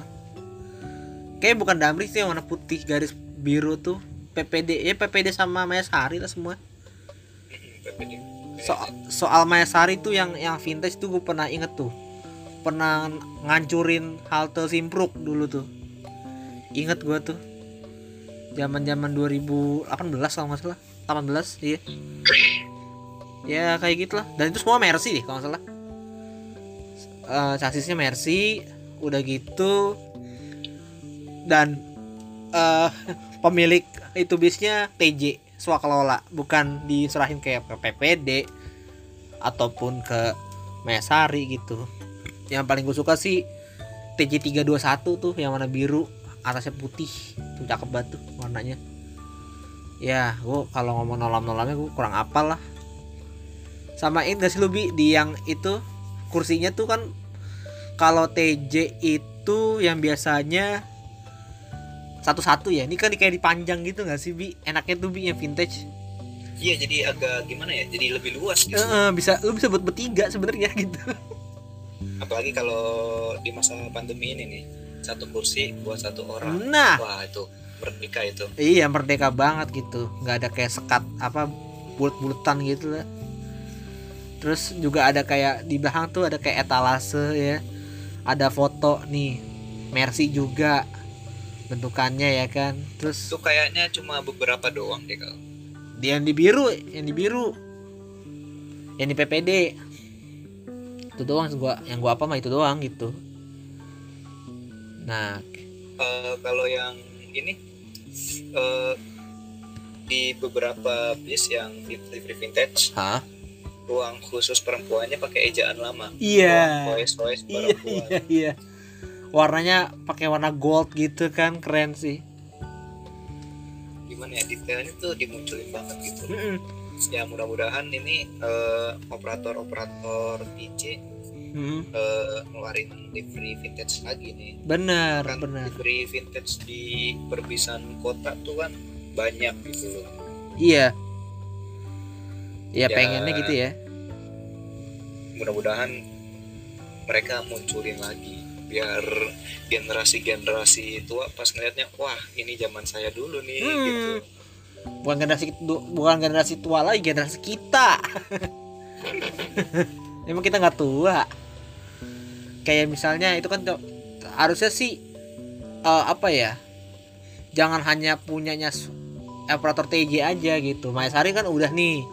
kayak bukan Damri sih yang warna putih garis biru tuh PPD ya PPD sama Mayasari lah semua. So soal Mayasari tuh yang yang vintage tuh gue pernah inget tuh. Pernah ngancurin halte Simpruk dulu tuh. Inget gue tuh. Zaman zaman 2018 kalau nggak salah. 18 iya. Ya kayak gitulah. Dan itu semua Mercy deh kalau nggak salah. Chassisnya Mercy udah gitu. Dan eh *laughs* pemilik itu bisnya TJ swakelola bukan diserahin kayak ke PPD ataupun ke Mesari gitu. Yang paling gue suka sih TJ321 tuh yang warna biru atasnya putih. Tuh cakep banget tuh warnanya. Ya gue kalau ngomong nolam-nolamnya gue kurang apal lah. Samain gak sih lu di yang itu kursinya tuh kan kalau TJ itu yang biasanya satu-satu ya. Ini kan kayak dipanjang gitu gak sih Bi? Enaknya tuh Bi yang vintage. Iya jadi agak gimana ya? Jadi lebih luas gitu. Eh, bisa lu bisa buat bertiga sebenarnya *laughs* gitu. Apalagi kalau di masa pandemi ini nih satu kursi buat satu orang. Nah. Wah itu merdeka itu. Iya merdeka banget gitu. Nggak ada kayak sekat apa bulat-bulatan gitu lah. Terus juga ada kayak di belakang tuh ada kayak etalase ya. Ada foto nih Mercy juga bentukannya ya kan. Terus itu kayaknya cuma beberapa doang deh kalau dia yang di biru yang di biru. Yang di PPD itu doang gua yang gua apa mah itu doang gitu. Nah Eh, kalau yang ini eh, di beberapa bis yang livery vintage hah? ruang khusus perempuannya pakai ejaan lama. Iya. Voice voice iya perempuan. iya iya warnanya pakai warna gold gitu kan keren sih. Gimana ya detailnya tuh dimunculin banget gitu. Mm-mm. ya mudah-mudahan ini eh, operator-operator DJ Mm-mm. eh, ngeluarin livery vintage lagi nih. Bener kan bener livery vintage di perpisahan kota tuh kan banyak gitu loh. Iya. Ya Ya. pengennya gitu ya. Mudah-mudahan mereka munculin lagi biar generasi-generasi tua pas ngeliatnya wah ini zaman saya dulu nih Hmm. gitu. Bukan generasi bukan generasi tua lagi generasi kita. *laughs* Emang kita nggak tua. Kayak misalnya itu kan harusnya sih eh, apa ya jangan hanya punyanya operator TJ aja gitu. Maesari kan udah nih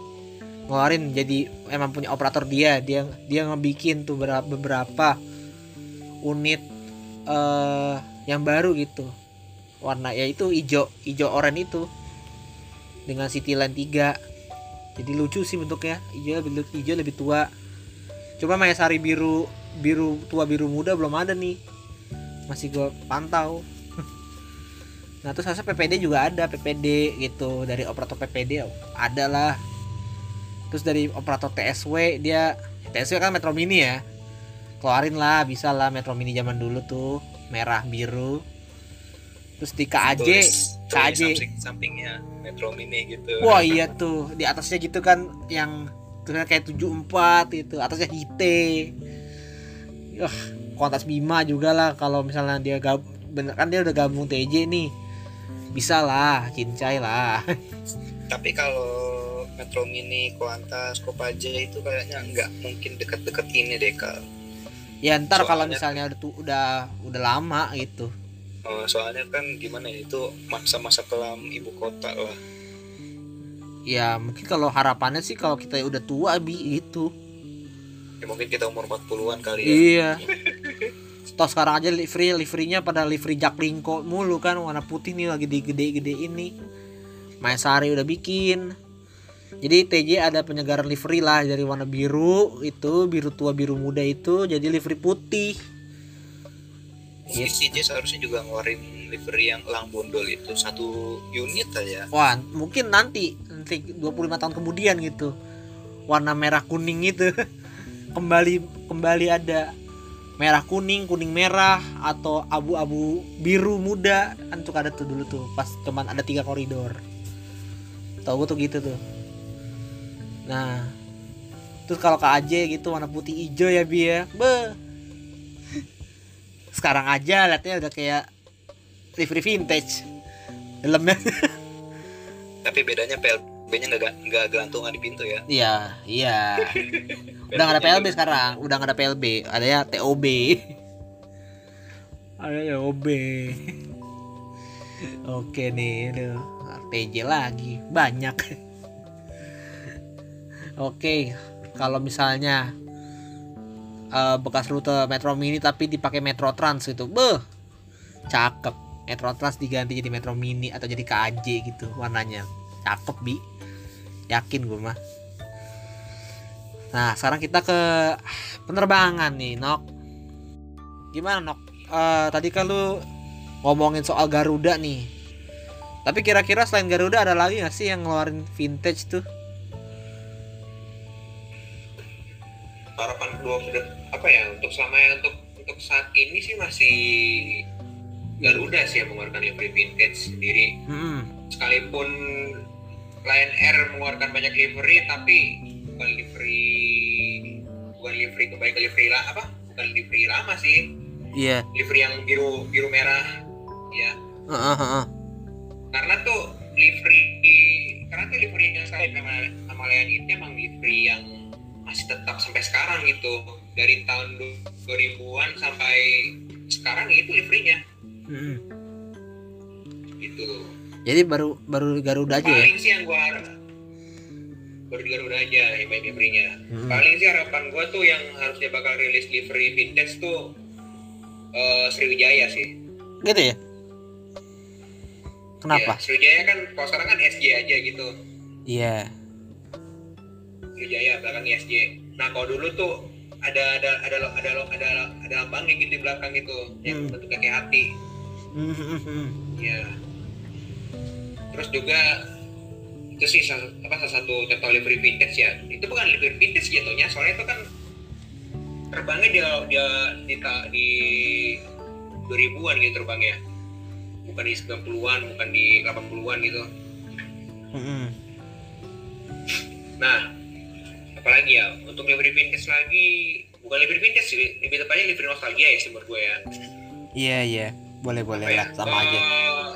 ngeluarin jadi emang punya operator dia. Dia dia ngebikin tuh beberapa, beberapa unit eh yang baru gitu. Warna ya itu hijau hijau oranye itu. Dengan Cityline 3 jadi lucu sih bentuknya. Hijau lebih hijau lebih tua. Cuma Mayasari biru biru tua biru muda belum ada nih. Masih gue pantau. *laughs* Nah terus harusnya PPD juga ada PPD gitu. Dari operator PPD ada lah. Terus dari operator TSW dia TSW kan Metro Mini ya keluarin lah bisa lah Metro Mini zaman dulu tuh. Merah biru. Terus di KAJ KAJ samping sampingnya Metro Mini gitu. Wah iya tuh. Di atasnya gitu kan yang tulisannya kayak 74 itu atasnya hite. Wah, kontas Bima juga lah kalau misalnya dia gab bener kan dia udah gabung TJ nih. Bisa lah, cincai lah. *laughs* tapi kalau Metro Mini Kuantas Kopaja itu kayaknya nggak mungkin deket-deket ini deh kal ya ntar kalau misalnya udah tuh udah udah lama gitu. Oh, soalnya kan gimana ya itu masa-masa kelam ibu kota lah Ya mungkin kalau harapannya sih kalau kita udah tua bi gitu. ya mungkin kita umur 40-an kali ya Iya. *laughs* Toh sekarang aja livery liverynya pada livery Jaklingko mulu kan warna putih nih lagi digede-gede ini. Maesari udah bikin. Jadi TJ ada penyegaran livery lah dari warna biru itu biru tua biru muda itu jadi livery putih. mungkin CJ seharusnya juga ngeluarin livery yang elang bondol itu satu unit aja Wah mungkin nanti nanti 25 tahun kemudian gitu. Warna merah kuning itu. *laughs* Kembali kembali ada merah kuning kuning merah atau abu-abu biru muda. Kan tuh ada tuh dulu tuh pas cuman ada tiga koridor. Tau gue tuh gitu tuh nah terus kalau KAJ gitu warna putih hijau ya bi ya be sekarang aja liatnya udah kayak livery vintage dalamnya tapi bedanya PLB-nya nggak nggak gelantungan di pintu ya Iya, iya. Udah gak ada PLB sekarang, udah gak ada PLB, ada ya TOB. Ada TOB. Oke nih, aduh. TJ lagi, banyak. Oke, kalau misalnya eh, bekas rute Metro Mini tapi dipakai Metro Trans gitu, beh, cakep. Metro Trans diganti jadi Metro Mini atau jadi KAJ gitu warnanya, cakep bi, yakin gue mah Nah, sekarang kita ke penerbangan nih, Nok. Gimana, Nok? Eh, tadi kan lu ngomongin soal Garuda nih. Tapi kira-kira selain Garuda ada lagi nggak sih yang ngeluarin vintage tuh? Harapan kedua sudah apa ya untuk selama yang untuk untuk saat ini sih masih Garuda sih yang mengeluarkan livery vintage sendiri Hmm. sekalipun Lion Air mengeluarkan banyak livery tapi bukan livery bukan livery kembali ke livery lah apa bukan livery lama sih Iya. livery yang biru biru merah ya heeh. karena tuh livery karena tuh livery yang saya sama sama Lion itu emang livery yang masih tetap sampai sekarang gitu dari tahun 2000-an sampai sekarang ya itu liverynya Mm-mm. gitu Jadi baru baru Garuda aja ya? paling sih yang gua harap baru di Garuda aja yang main liverynya Hmm. paling sih harapan gua tuh yang harusnya bakal rilis livery vintage tuh eh, Sriwijaya sih Gitu ya? Kenapa? Ya, Sriwijaya kan kalau sekarang kan SJ aja gitu Iya. Sriwijaya belakang ISJ. Nah kalau dulu tuh ada ada ada ada ada ada lambangnya gitu di belakang gitu yang Hmm. bentuknya kayak hati. Ya. Terus juga itu sih salah, apa salah satu contoh livery vintage ya. Itu bukan livery vintage jatuhnya, soalnya itu kan terbangnya dia dia di di 2000-an gitu terbangnya. Bukan di 90-an, bukan di 80-an gitu. Nah, apalagi ya untuk livery vintage lagi bukan livery vintage sih, lebih tepatnya livery nostalgia ya sih menurut gue ya. Iya iya. Boleh boleh Apa ya, lah sama aja. eh,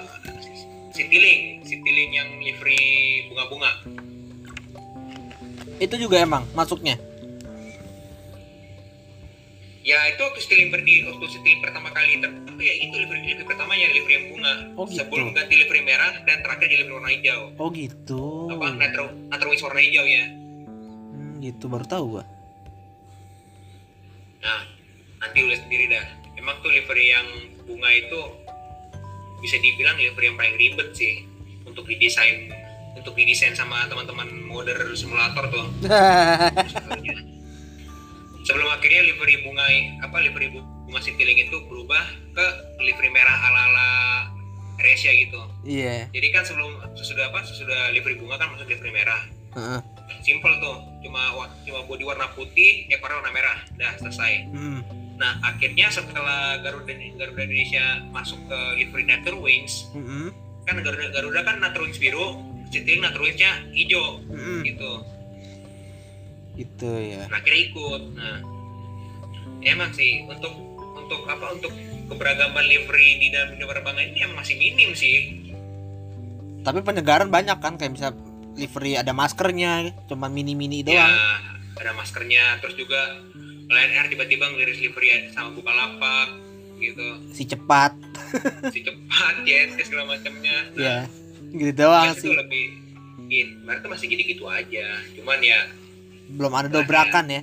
Citylink, Citylink yang livery bunga-bunga. Itu juga emang masuknya. Ya itu waktu Citylink berdiri, waktu Citylink pertama kali terbentuk ya itu livery livery pertamanya livery yang bunga. Oh, gitu. Sebelum ganti livery merah dan terakhir di livery warna hijau. Oh gitu. Apa Nitro Nitro Wings warna hijau ya. Gitu baru tahu gua. Nah, nanti udah sendiri dah. Emang tuh livery yang bunga itu bisa dibilang livery yang paling ribet sih untuk didesain untuk didesain sama teman-teman modder simulator tuh. *laughs* Sebelum akhirnya livery bunga apa livery bunga Citylink itu berubah ke livery merah ala-ala Aresia gitu. Iya. Jadi kan sebelum sesudah apa sesudah livery bunga kan masuk livery merah. Simple tuh, cuma cuma body warna putih, ekornya warna merah. Dah selesai. Hmm. Nah, akhirnya setelah Garuda Garuda Indonesia masuk ke livery Nature Wings, Hmm. kan Garuda Garuda kan Nature Wings biru, Citylink Nature Wings-nya hijau Hmm. gitu. Itu ya. Nah, akhirnya ikut. Nah, emang sih untuk untuk apa untuk keberagaman livery di dalam dunia penerbangan ini emang masih minim sih. Tapi penyegaran banyak kan kayak bisa livery ada maskernya, cuman mini-mini Ya, doang. ada maskernya, terus juga Lion Air tiba-tiba ngeliris livery sama Bukalapak gitu. Si cepat. *laughs* Si cepat, ya, segala macamnya. Nah, Ya. Gitu doang itu sih. lebih in mereka masih gitu-gitu aja cuman ya Belum ada dobrakan ya.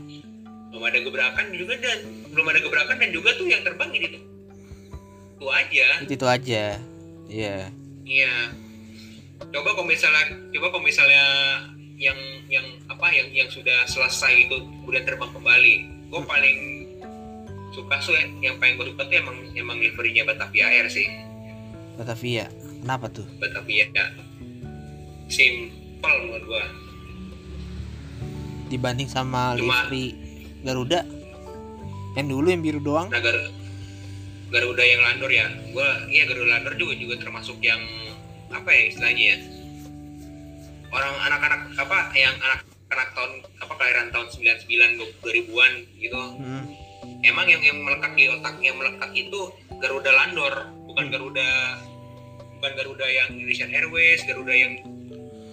belum ada gebrakan juga dan belum ada gebrakan dan juga tuh yang terbang ini tuh itu aja Itu itu aja. Iya. iya coba kalau misalnya coba kalau misalnya yang yang apa yang yang sudah selesai itu kemudian terbang kembali gue paling suka ya, yang paling gue suka tuh emang emang liverynya Batavia Air sih Batavia. Kenapa tuh? Batavia ya. simple menurut gue Dibanding sama Cuma- livery Garuda yang dulu yang biru doang. Nah, Gar- Garuda yang landor ya, gua iya Garuda landor juga juga termasuk yang apa ya istilahnya ya orang anak-anak apa yang anak-anak tahun apa kelahiran tahun 99 2000-an gitu Hmm. emang yang yang melekat di otak yang melekat itu Garuda landor bukan Garuda bukan Garuda yang Indonesian Airways Garuda yang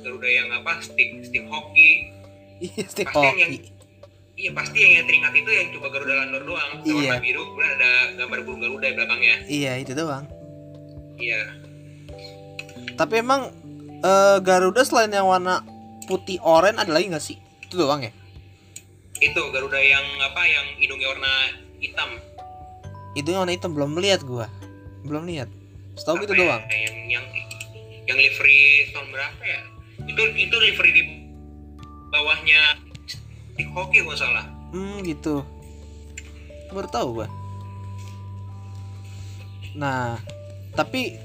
Garuda yang apa stick stick hoki Iya, stick Pasti yang- hoki. iya pasti yang, yang teringat itu yang coba Garuda landor doang Iya. warna biru kemudian ada gambar burung Garuda di belakangnya Iya, itu doang. iya Tapi emang eh, Garuda selain yang warna putih oranye ada lagi nggak sih? Itu doang ya? itu Garuda yang apa yang hidungnya warna hitam Itu yang warna hitam belum lihat gua. Belum lihat. Setahu gitu ya, doang. yang yang yang livery tahun berapa ya itu itu livery di bawahnya stick hoki nggak salah Hmm gitu. Baru tahu gua. Nah, tapi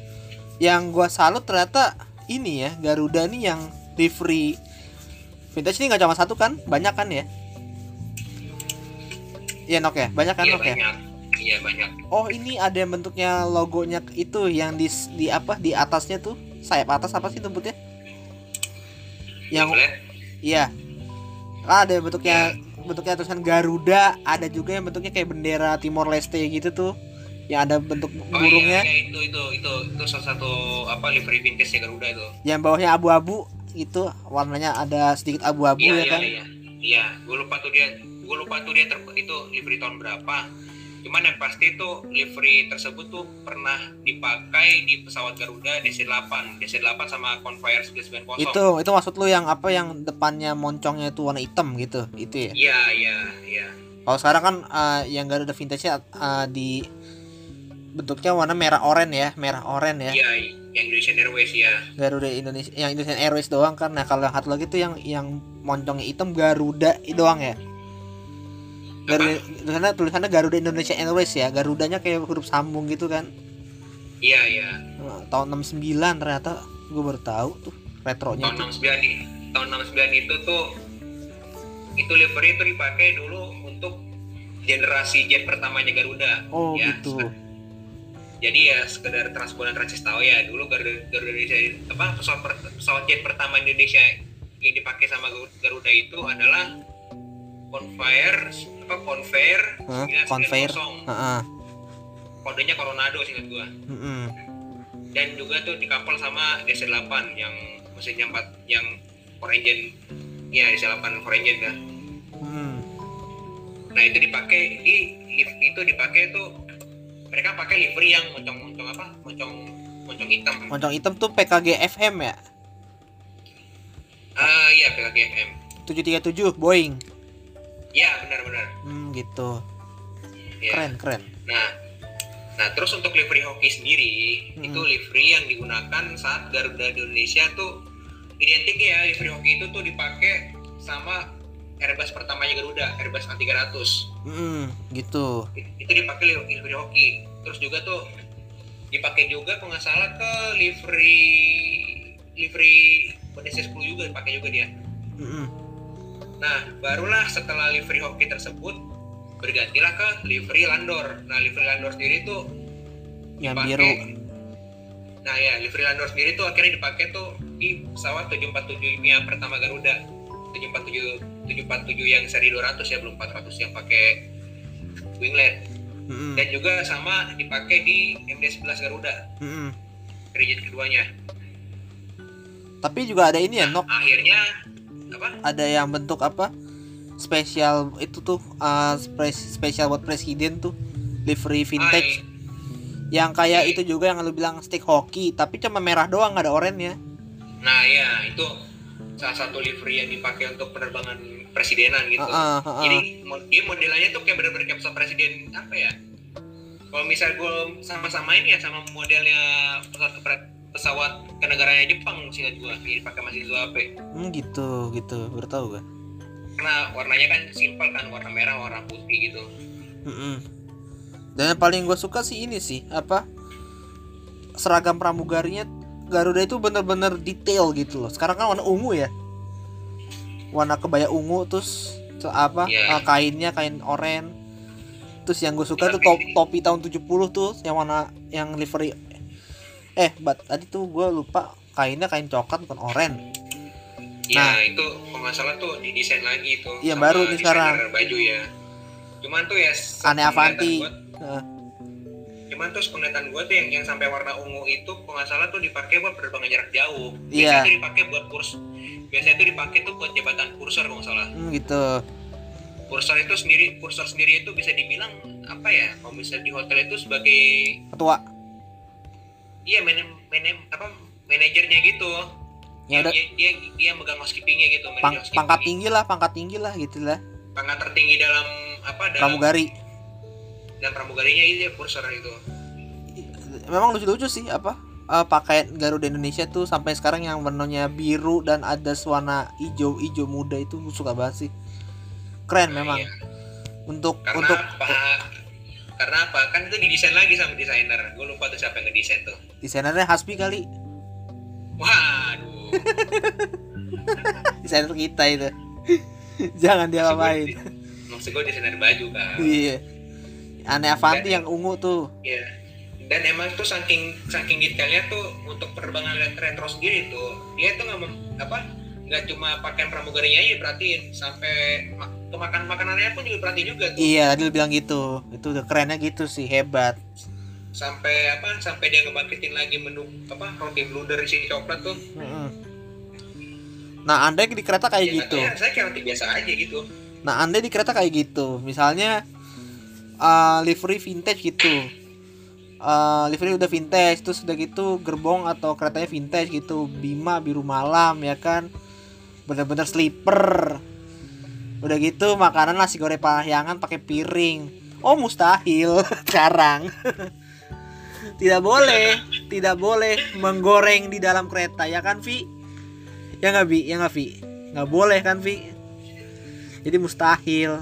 yang gua salut ternyata ini ya Garuda nih yang livery vintage ini nggak cuma satu kan, banyak kan ya? Iya nok ya, banyak kan iya nok ya. iya banyak Oh ini ada yang bentuknya logonya itu yang di di apa di atasnya tuh sayap atas apa sih nyebutnya? Yang iya. Ah, ada yang bentuknya bentuknya tulisan Garuda, ada juga yang bentuknya kayak bendera Timor Leste gitu tuh. Yang ada bentuk Oh, burungnya, iya, iya, itu itu itu itu salah satu apa livery vintage ya Garuda itu. Yang bawahnya abu-abu itu warnanya ada sedikit abu-abu iya ya iya kan? iya. Iya gue lupa tuh dia gue lupa tuh dia ter, itu livery tahun berapa. Cuman yang pasti tuh livery tersebut tuh pernah dipakai di pesawat Garuda DC-8 DC-8 sama Convair 990 Itu itu maksud lu yang apa yang depannya moncongnya itu warna hitam gitu, itu ya? iya iya iya. Kalau sekarang kan eh, yang Garuda vintage-nya eh, di bentuknya warna merah oranye ya, merah oranye ya. iya yang Indonesian Airways ya Garuda Indonesia yang Indonesian Airways doang kan. Nah, kalau yang satu lagi tuh yang yang moncongnya hitam Garuda doang ya. Garuda tulisannya tulisannya Garuda Indonesia Airways ya. Garudanya kayak huruf sambung gitu kan. iya iya Nah, tahun 69 ternyata gue baru tahu tuh retronya tahun itu. 69 di tahun 69 itu tuh itu livery itu dipakai dulu untuk generasi jet pertamanya Garuda Oh, ya, gitu. Jadi ya sekedar transbonan transis tahu ya dulu Garuda, Garuda Indonesia apa pesawat per- pesawat jet pertama Indonesia yang dipakai sama Garuda itu adalah Convair apa Convair? 990 Convair. Heeh. kodenya Coronado singkat gua Mm-mm. dan juga tuh dikapal sama DC8 yang mesinnya 4 yang four engine ya DC8 four engine kan nah itu dipakai di itu dipakai tuh mereka pakai livery yang moncong-moncong apa moncong moncong hitam Moncong hitam tuh PKG FM ya. ah iya PKGM 737 Boeing. ya benar-benar Hmm, gitu. ya. Keren, keren. nah nah terus untuk livery hoki sendiri Hmm. itu livery yang digunakan saat Garuda Indonesia tuh identik ya livery hoki itu tuh dipakai sama Airbus pertamanya Garuda Airbus A300 Mm, gitu. itu dipakai li- livery hoki terus juga tuh dipakai juga kalau nggak salah ke livery livery DC 10 juga dipakai juga dia Mm-mm. nah barulah setelah livery hoki tersebut bergantilah ke livery landor nah livery landor sendiri tuh Yang dipakai- biru. nah ya livery landor sendiri tuh akhirnya dipakai tuh di pesawat 747 yang pertama Garuda 747 747 yang seri 200 ya belum 400 yang pakai winglet Mm-mm. dan juga sama dipakai di MD11 Garuda Mm-mm. rigid keduanya Tapi juga ada ini ya, Nok. akhirnya apa Ada yang bentuk apa? Spesial itu tuh uh, spe- spesial buat presiden tuh livery vintage Ah, yang kayak Iya. itu juga yang lu bilang stick hoki tapi cuma merah doang nggak ada oranye nah ya itu salah satu livery yang dipakai untuk penerbangan presidenan gitu. Heeh, heeh. jadi mo- dia modelannya tuh kayak bener-bener kayak presiden apa ya? Kalau misal gue sama-sama ini ya sama modelnya pesawat pesawat kenegaraan Jepang singkat gue yang dipakai masih AP Hmm, gitu gitu. Baru tahu gak karena warnanya kan simpel kan warna merah warna putih gitu. Mm-mm. Dan yang paling gue suka sih ini sih apa? Seragam pramugarinya Garuda itu bener-bener detail gitu loh. Sekarang kan warna ungu ya, warna kebaya ungu terus apa Iya. eh, kainnya kain oranye. Terus yang gue suka tuh top- topi tahun 70 tuh yang warna yang livery. Eh, bat tadi tuh gue lupa kainnya kain coklat bukan oranye. ya Nah. itu kalau nggak salah tuh didesain lagi itu Iya, baru nih sekarang. baju ya cuman tuh ya Aneh Avanti. Heeh. Cuman tuh penglihatan gue tuh yang yang sampai warna ungu itu kalau nggak salah tuh dipakai buat penerbangan jarak jauh Iya. biasanya tuh dipakai buat kurs biasanya tuh dipakai tuh buat jabatan kursor kalau nggak salah Hmm, gitu. kursor itu sendiri kursor sendiri itu bisa dibilang apa ya kalau misalnya di hotel itu sebagai Ketua. iya man, man- apa manajernya gitu Ya udah dia, dia dia megang housekeepingnya gitu pang- manajer pangkat housekeeping. tinggi lah, pangkat tinggi lah gitu lah. pangkat tertinggi dalam apa dalam Pramugari. Dan pramugarinya itu kursor itu memang lucu-lucu sih apa eh, pakaian Garuda Indonesia tuh sampai sekarang yang warnanya biru dan ada warna hijau hijau muda itu gue suka banget sih. Keren Nah, memang. iya. untuk karena untuk apa? Karena apa? Kan itu didesain lagi sama desainer. Gue lupa tuh siapa yang ngedesain tuh. Desainernya Hasbi kali. Waduh. *laughs* Desainer kita itu. *laughs* Jangan dia apain maksud gue desainer baju kan iya aneh Avanti yang ungu tuh. Iya. Dan emang tuh saking saking detailnya tuh untuk penerbangan ret- retro sendiri tuh dia tuh nggak apa nggak cuma pakaian pramugarinya aja perhatiin sampai ma- ke makan makanannya pun juga perhatiin juga tuh. Iya tadi lu bilang gitu. Itu udah kerennya gitu sih hebat. Sampai apa sampai dia ngebangkitin lagi menu apa roti blue dari si coklat tuh. Nah anda di kereta kayak Ya, gitu. katanya saya kayak roti biasa aja gitu. Nah anda di kereta kayak gitu misalnya uh, livery vintage gitu. Uh, livery udah vintage terus udah gitu gerbong atau keretanya vintage gitu. Bima biru malam ya kan? Bener-bener sleeper. Udah gitu makanan nasi goreng parahyangan pakai piring. Oh mustahil. *laughs* Sekarang *laughs* tidak boleh. Tidak boleh menggoreng di dalam kereta ya kan Vi? Ya nggak Vi? Ya nggak Vi? Nggak boleh kan Vi? Jadi mustahil.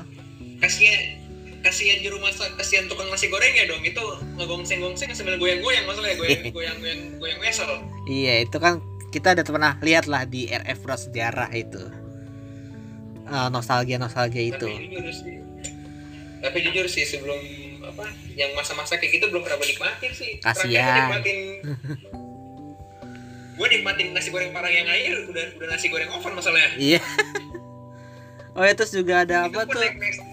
Kasihan kasihan juru masak kasihan tukang nasi gorengnya dong. Itu ngegongseng gongseng sambil goyang goyang masalahnya goyang goyang goyang goyang wesel Iya itu kan kita udah pernah lihat lah di RF Prasejarah itu. Nostalgia nostalgia itu. tapi jujur sih tapi jujur sih sebelum apa yang masa-masa kayak gitu belum pernah gue nikmatin sih. Nikmatin *laughs* gue nikmatin nasi goreng parang yang air udah udah nasi goreng oven masalahnya. Iya. oh ya terus juga ada Itu apa tuh? naik- naik-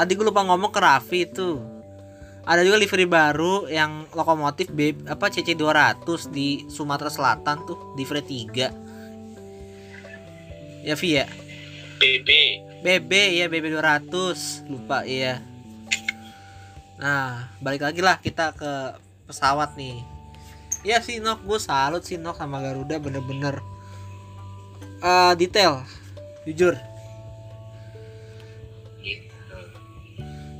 Tadi gue lupa ngomong ke Raffi itu. Ada juga livery baru yang lokomotif B apa CC 200 di Sumatera Selatan tuh livery 3. Ya Vi ya. BB BB ya BB 200 lupa iya. Nah balik lagi lah kita ke pesawat nih. Ya sih Nok. Gue salut sih Nok sama Garuda bener-bener. Eh, detail. Jujur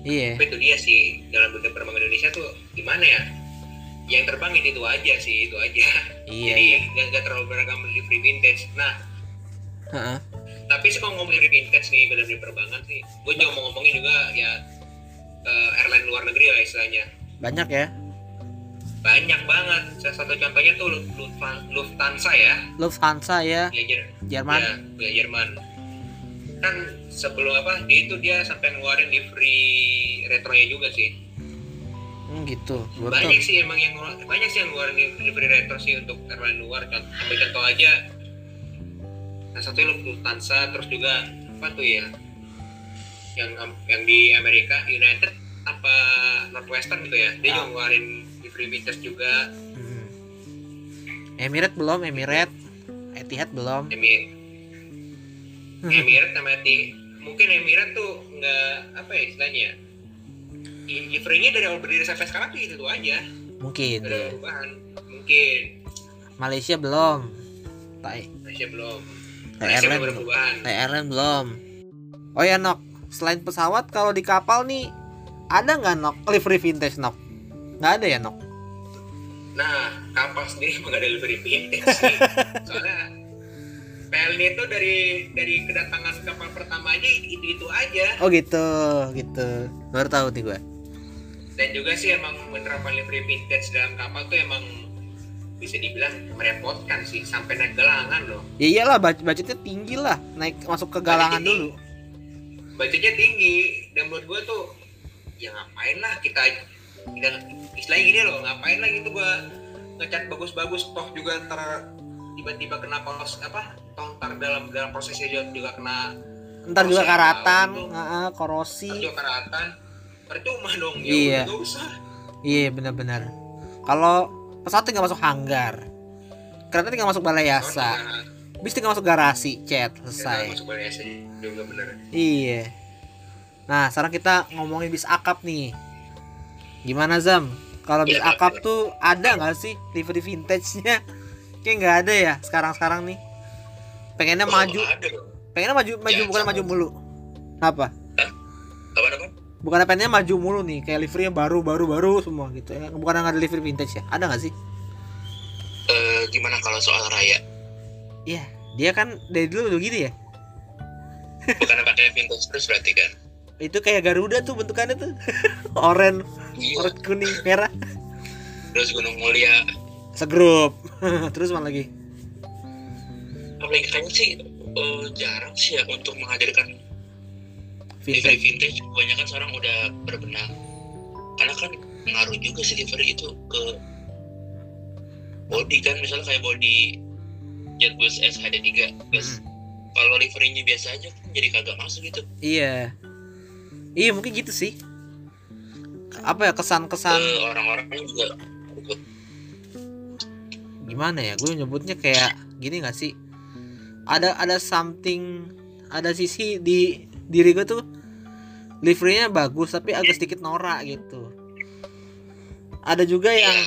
iya. Tapi itu dia sih dalam dunia penerbangan Indonesia tuh gimana ya? Yang terbang itu, itu aja sih itu aja. Iya jadi iya. nggak nggak terlalu beragam di free vintage. Nah Heeh. tapi sih kalau ngomongin free vintage nih benar-benar penerbangan sih gue juga mau ngomongin juga ya eh, airline luar negeri lah istilahnya. Banyak ya? Banyak banget. Salah satu contohnya tuh Lufthansa, Lufthansa ya. Lufthansa ya. Ya Jer- Jerman. ya, ya Jerman kan sebelum apa dia itu dia sampai ngeluarin livery retronya juga sih. Hmm, gitu. Banyak betul sih emang yang banyak sih yang ngeluarin livery retro sih untuk airline luar. Contoh contoh aja nah satu Lufthansa terus juga apa tuh ya yang yang di Amerika United apa Northwestern gitu ya dia Ah. juga ngeluarin livery vintage juga. Hmm. Emirates belum? Emirates Etihad belum? Emir Emirates sama Eti mungkin Emirates tuh nggak apa ya istilahnya liverynya dari awal berdiri sampai sekarang tuh itu tuh aja. Mungkin. Ada perubahan. Mungkin. Malaysia belum. Thai Malaysia belum. Malaysia belum perubahan. Belum. Oh ya Nok. Selain pesawat kalau di kapal nih ada nggak Nok? Livery vintage Nok? Nggak ada ya Nok? Nah kapal sendiri nggak ada livery vintage sih. *laughs* Soalnya PLN itu dari dari kedatangan kapal pertamanya itu itu aja. Oh gitu gitu. Baru tahu nih gue dan juga sih emang menerapkan livery vintage dalam kapal tuh emang bisa dibilang merepotkan sih sampai naik galangan loh. Ya iyalah budget budgetnya tinggi lah. Naik masuk ke galangan Budgetnya dulu. budgetnya tinggi. Dan menurut gue tuh ya ngapain lah kita kita istilahnya gini loh ngapain lah gitu gue ngecat bagus-bagus. Toh juga ntar tiba-tiba kena pos apa ntar dalam dalam prosesnya juga, juga kena ntar juga karatan heeh, korosi ntar juga karatan percuma dong ya Iya. iya benar-benar kalau pesawat tinggal masuk hanggar kereta tinggal masuk balai yasa bis tinggal masuk garasi chat selesai masuk balai AC juga bener Iya. Nah, sekarang kita ngomongin bis akap nih. Gimana Zam? Kalau bis Iya, akap tuh ada nggak sih livery vintage-nya? Kayak nggak ada ya sekarang-sekarang nih. Pengennya Oh, maju, ada pengennya maju, maju Ya, bukan sama. maju mulu. Apa? apa apa Bukan pengennya maju mulu nih, kayak liverynya baru, baru, baru semua gitu ya. Bukan nggak ada livery vintage ya? Ada nggak sih? gimana kalau soal raya Iya, dia kan dari dulu udah gitu ya. bukan pakai vintage terus berarti kan itu kayak Garuda tuh bentukannya tuh *laughs* oren iya oren kuning merah terus Gunung Mulia segrup *laughs* terus mana lagi paling kayaknya sih eh, jarang sih ya untuk menghadirkan livery vintage vintage. Kebanyakan sekarang udah berbenah. Karena kan ngaruh juga sih livery itu ke body kan misalnya kayak body Jetbus S HD3 plus kalau liverynya biasa aja kan jadi kagak masuk gitu. Iya. Iya mungkin gitu sih. Apa ya kesan-kesan Eh, orang-orang juga gimana ya gue nyebutnya kayak gini gak sih ada ada something ada sisi di diri gue tuh liverynya bagus tapi agak sedikit norak gitu ada juga ya, yang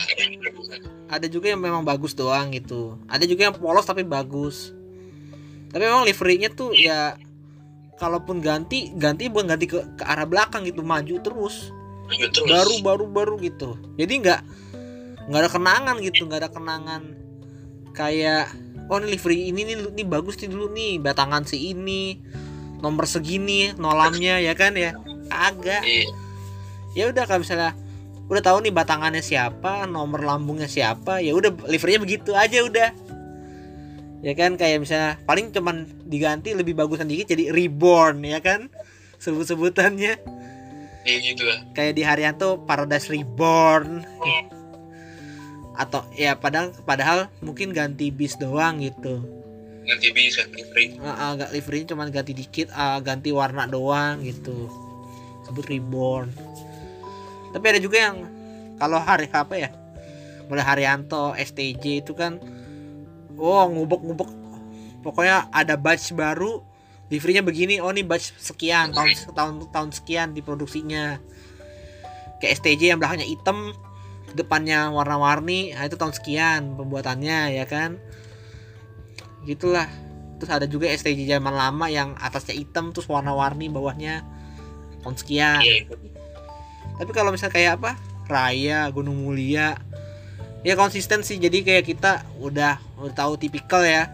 ada juga. yang memang bagus doang gitu ada juga yang polos tapi bagus tapi memang liverynya tuh ya kalaupun ganti ganti bukan ganti ke, ke arah belakang gitu maju terus terus. baru baru baru gitu jadi nggak nggak ada kenangan gitu nggak ada kenangan kayak oh ini livery ini nih ini bagus nih dulu nih. Batangan si ini nomor segini nolamnya ya kan ya? Agak. Iya. ya udah kalau misalnya udah tahu nih batangannya siapa nomor lambungnya siapa ya udah liverynya begitu aja udah. Ya kan kayak misalnya paling cuman diganti lebih bagusan dikit jadi reborn ya kan? Sebut-sebutannya. Iya gitu lah. kayak di Haryanto Paradise Reborn atau ya padahal padahal mungkin ganti bis doang gitu. Nanti bisa livery. Ah, agak liverynya cuma ganti dikit ah, ganti warna doang gitu. Sebut Reborn. Tapi ada juga yang kalau hari apa ya mulai Haryanto STJ itu kan oh ngubek-ngubek. Pokoknya ada batch baru liverynya begini oh ini batch sekian tahun tahun tahun sekian diproduksinya kayak STJ yang belakangnya hitam depannya warna-warni nah itu tahun sekian pembuatannya ya kan gitulah terus ada juga STJ zaman lama yang atasnya hitam terus warna-warni bawahnya tahun sekian Iya. tapi kalau misalnya kayak apa Raya Gunung Mulia ya konsisten sih jadi kayak kita udah udah tahu tipikal ya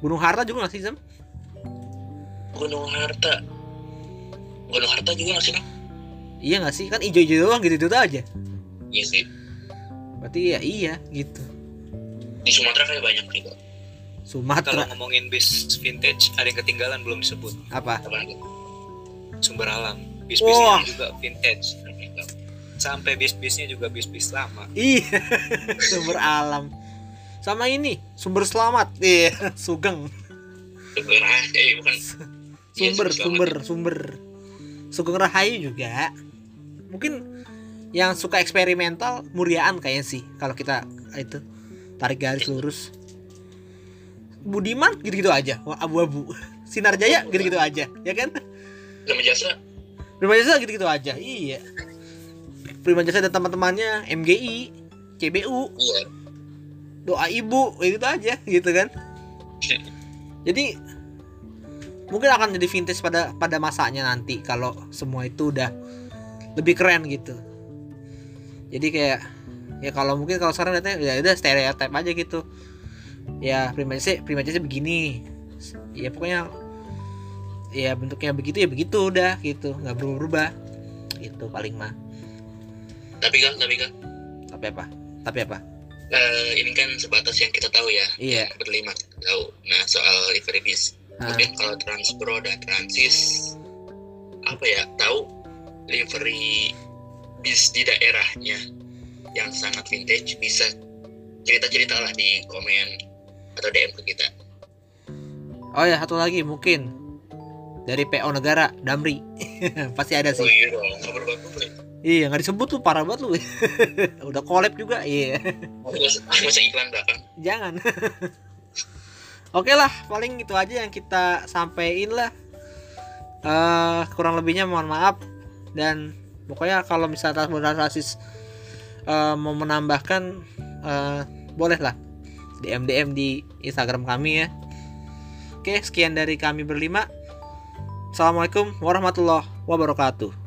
Gunung Harta juga nggak sih Zam? Gunung Harta. Gunung Harta juga nggak sih? Iya nggak sih kan ijo-ijo doang gitu gitu aja Iya sih. berarti ya iya gitu Di Sumatera kayak banyak juga. Kalau Sumatera ngomongin bis vintage, ada yang ketinggalan belum disebut. apa? Sumber alam. Bis-bisnya juga vintage. Sampai bis-bisnya juga bis-bis lama. iya *laughs* sumber alam sama ini sumber selamat iya *laughs* sugeng Sumber eh bukan. Iya, sumber selamat. sumber sumber sugeng rahayu juga mungkin yang suka eksperimental muriaan kayaknya sih kalau kita itu tarik garis lurus. Budiman gitu-gitu aja abu-abu. Sinar Jaya gitu-gitu aja ya kan? Sama jasa. Prima Jasa gitu-gitu aja iya. Prima Jasa dan teman-temannya MGI CBU Iya. doa ibu gitu aja gitu kan? *laughs* Jadi mungkin akan jadi vintage pada pada masanya nanti kalau semua itu udah lebih keren gitu jadi kayak ya kalau mungkin kalau sekarang lihatnya ya udah stereotip aja gitu ya primasi primasi begini ya pokoknya ya bentuknya begitu ya begitu udah gitu nggak berubah berubah gitu paling mah Tapi kan, tapi kan. tapi apa tapi apa eh, ini kan sebatas yang kita tahu ya. iya Yang berlima tahu. Nah soal livery bis. Ah. Mungkin kalau Transpro dan Transis apa ya tahu livery bis di daerahnya yang sangat vintage bisa cerita-cerita lah di komen atau DM ke kita. oh ya satu lagi mungkin dari PO negara Damri. *laughs* Pasti ada Oh sih iya dong, kabar bagus iya nggak disebut tuh parah banget lu. *laughs* Udah collab juga iya. Masa, masa iklan belakang? jangan. *laughs* Oke lah paling itu aja yang kita sampein lah. Eh kurang lebihnya mohon maaf dan pokoknya kalau misalnya rasis eh, mau menambahkan eh, boleh lah DM DM di Instagram kami ya. Oke sekian dari kami berlima. Assalamualaikum warahmatullahi wabarakatuh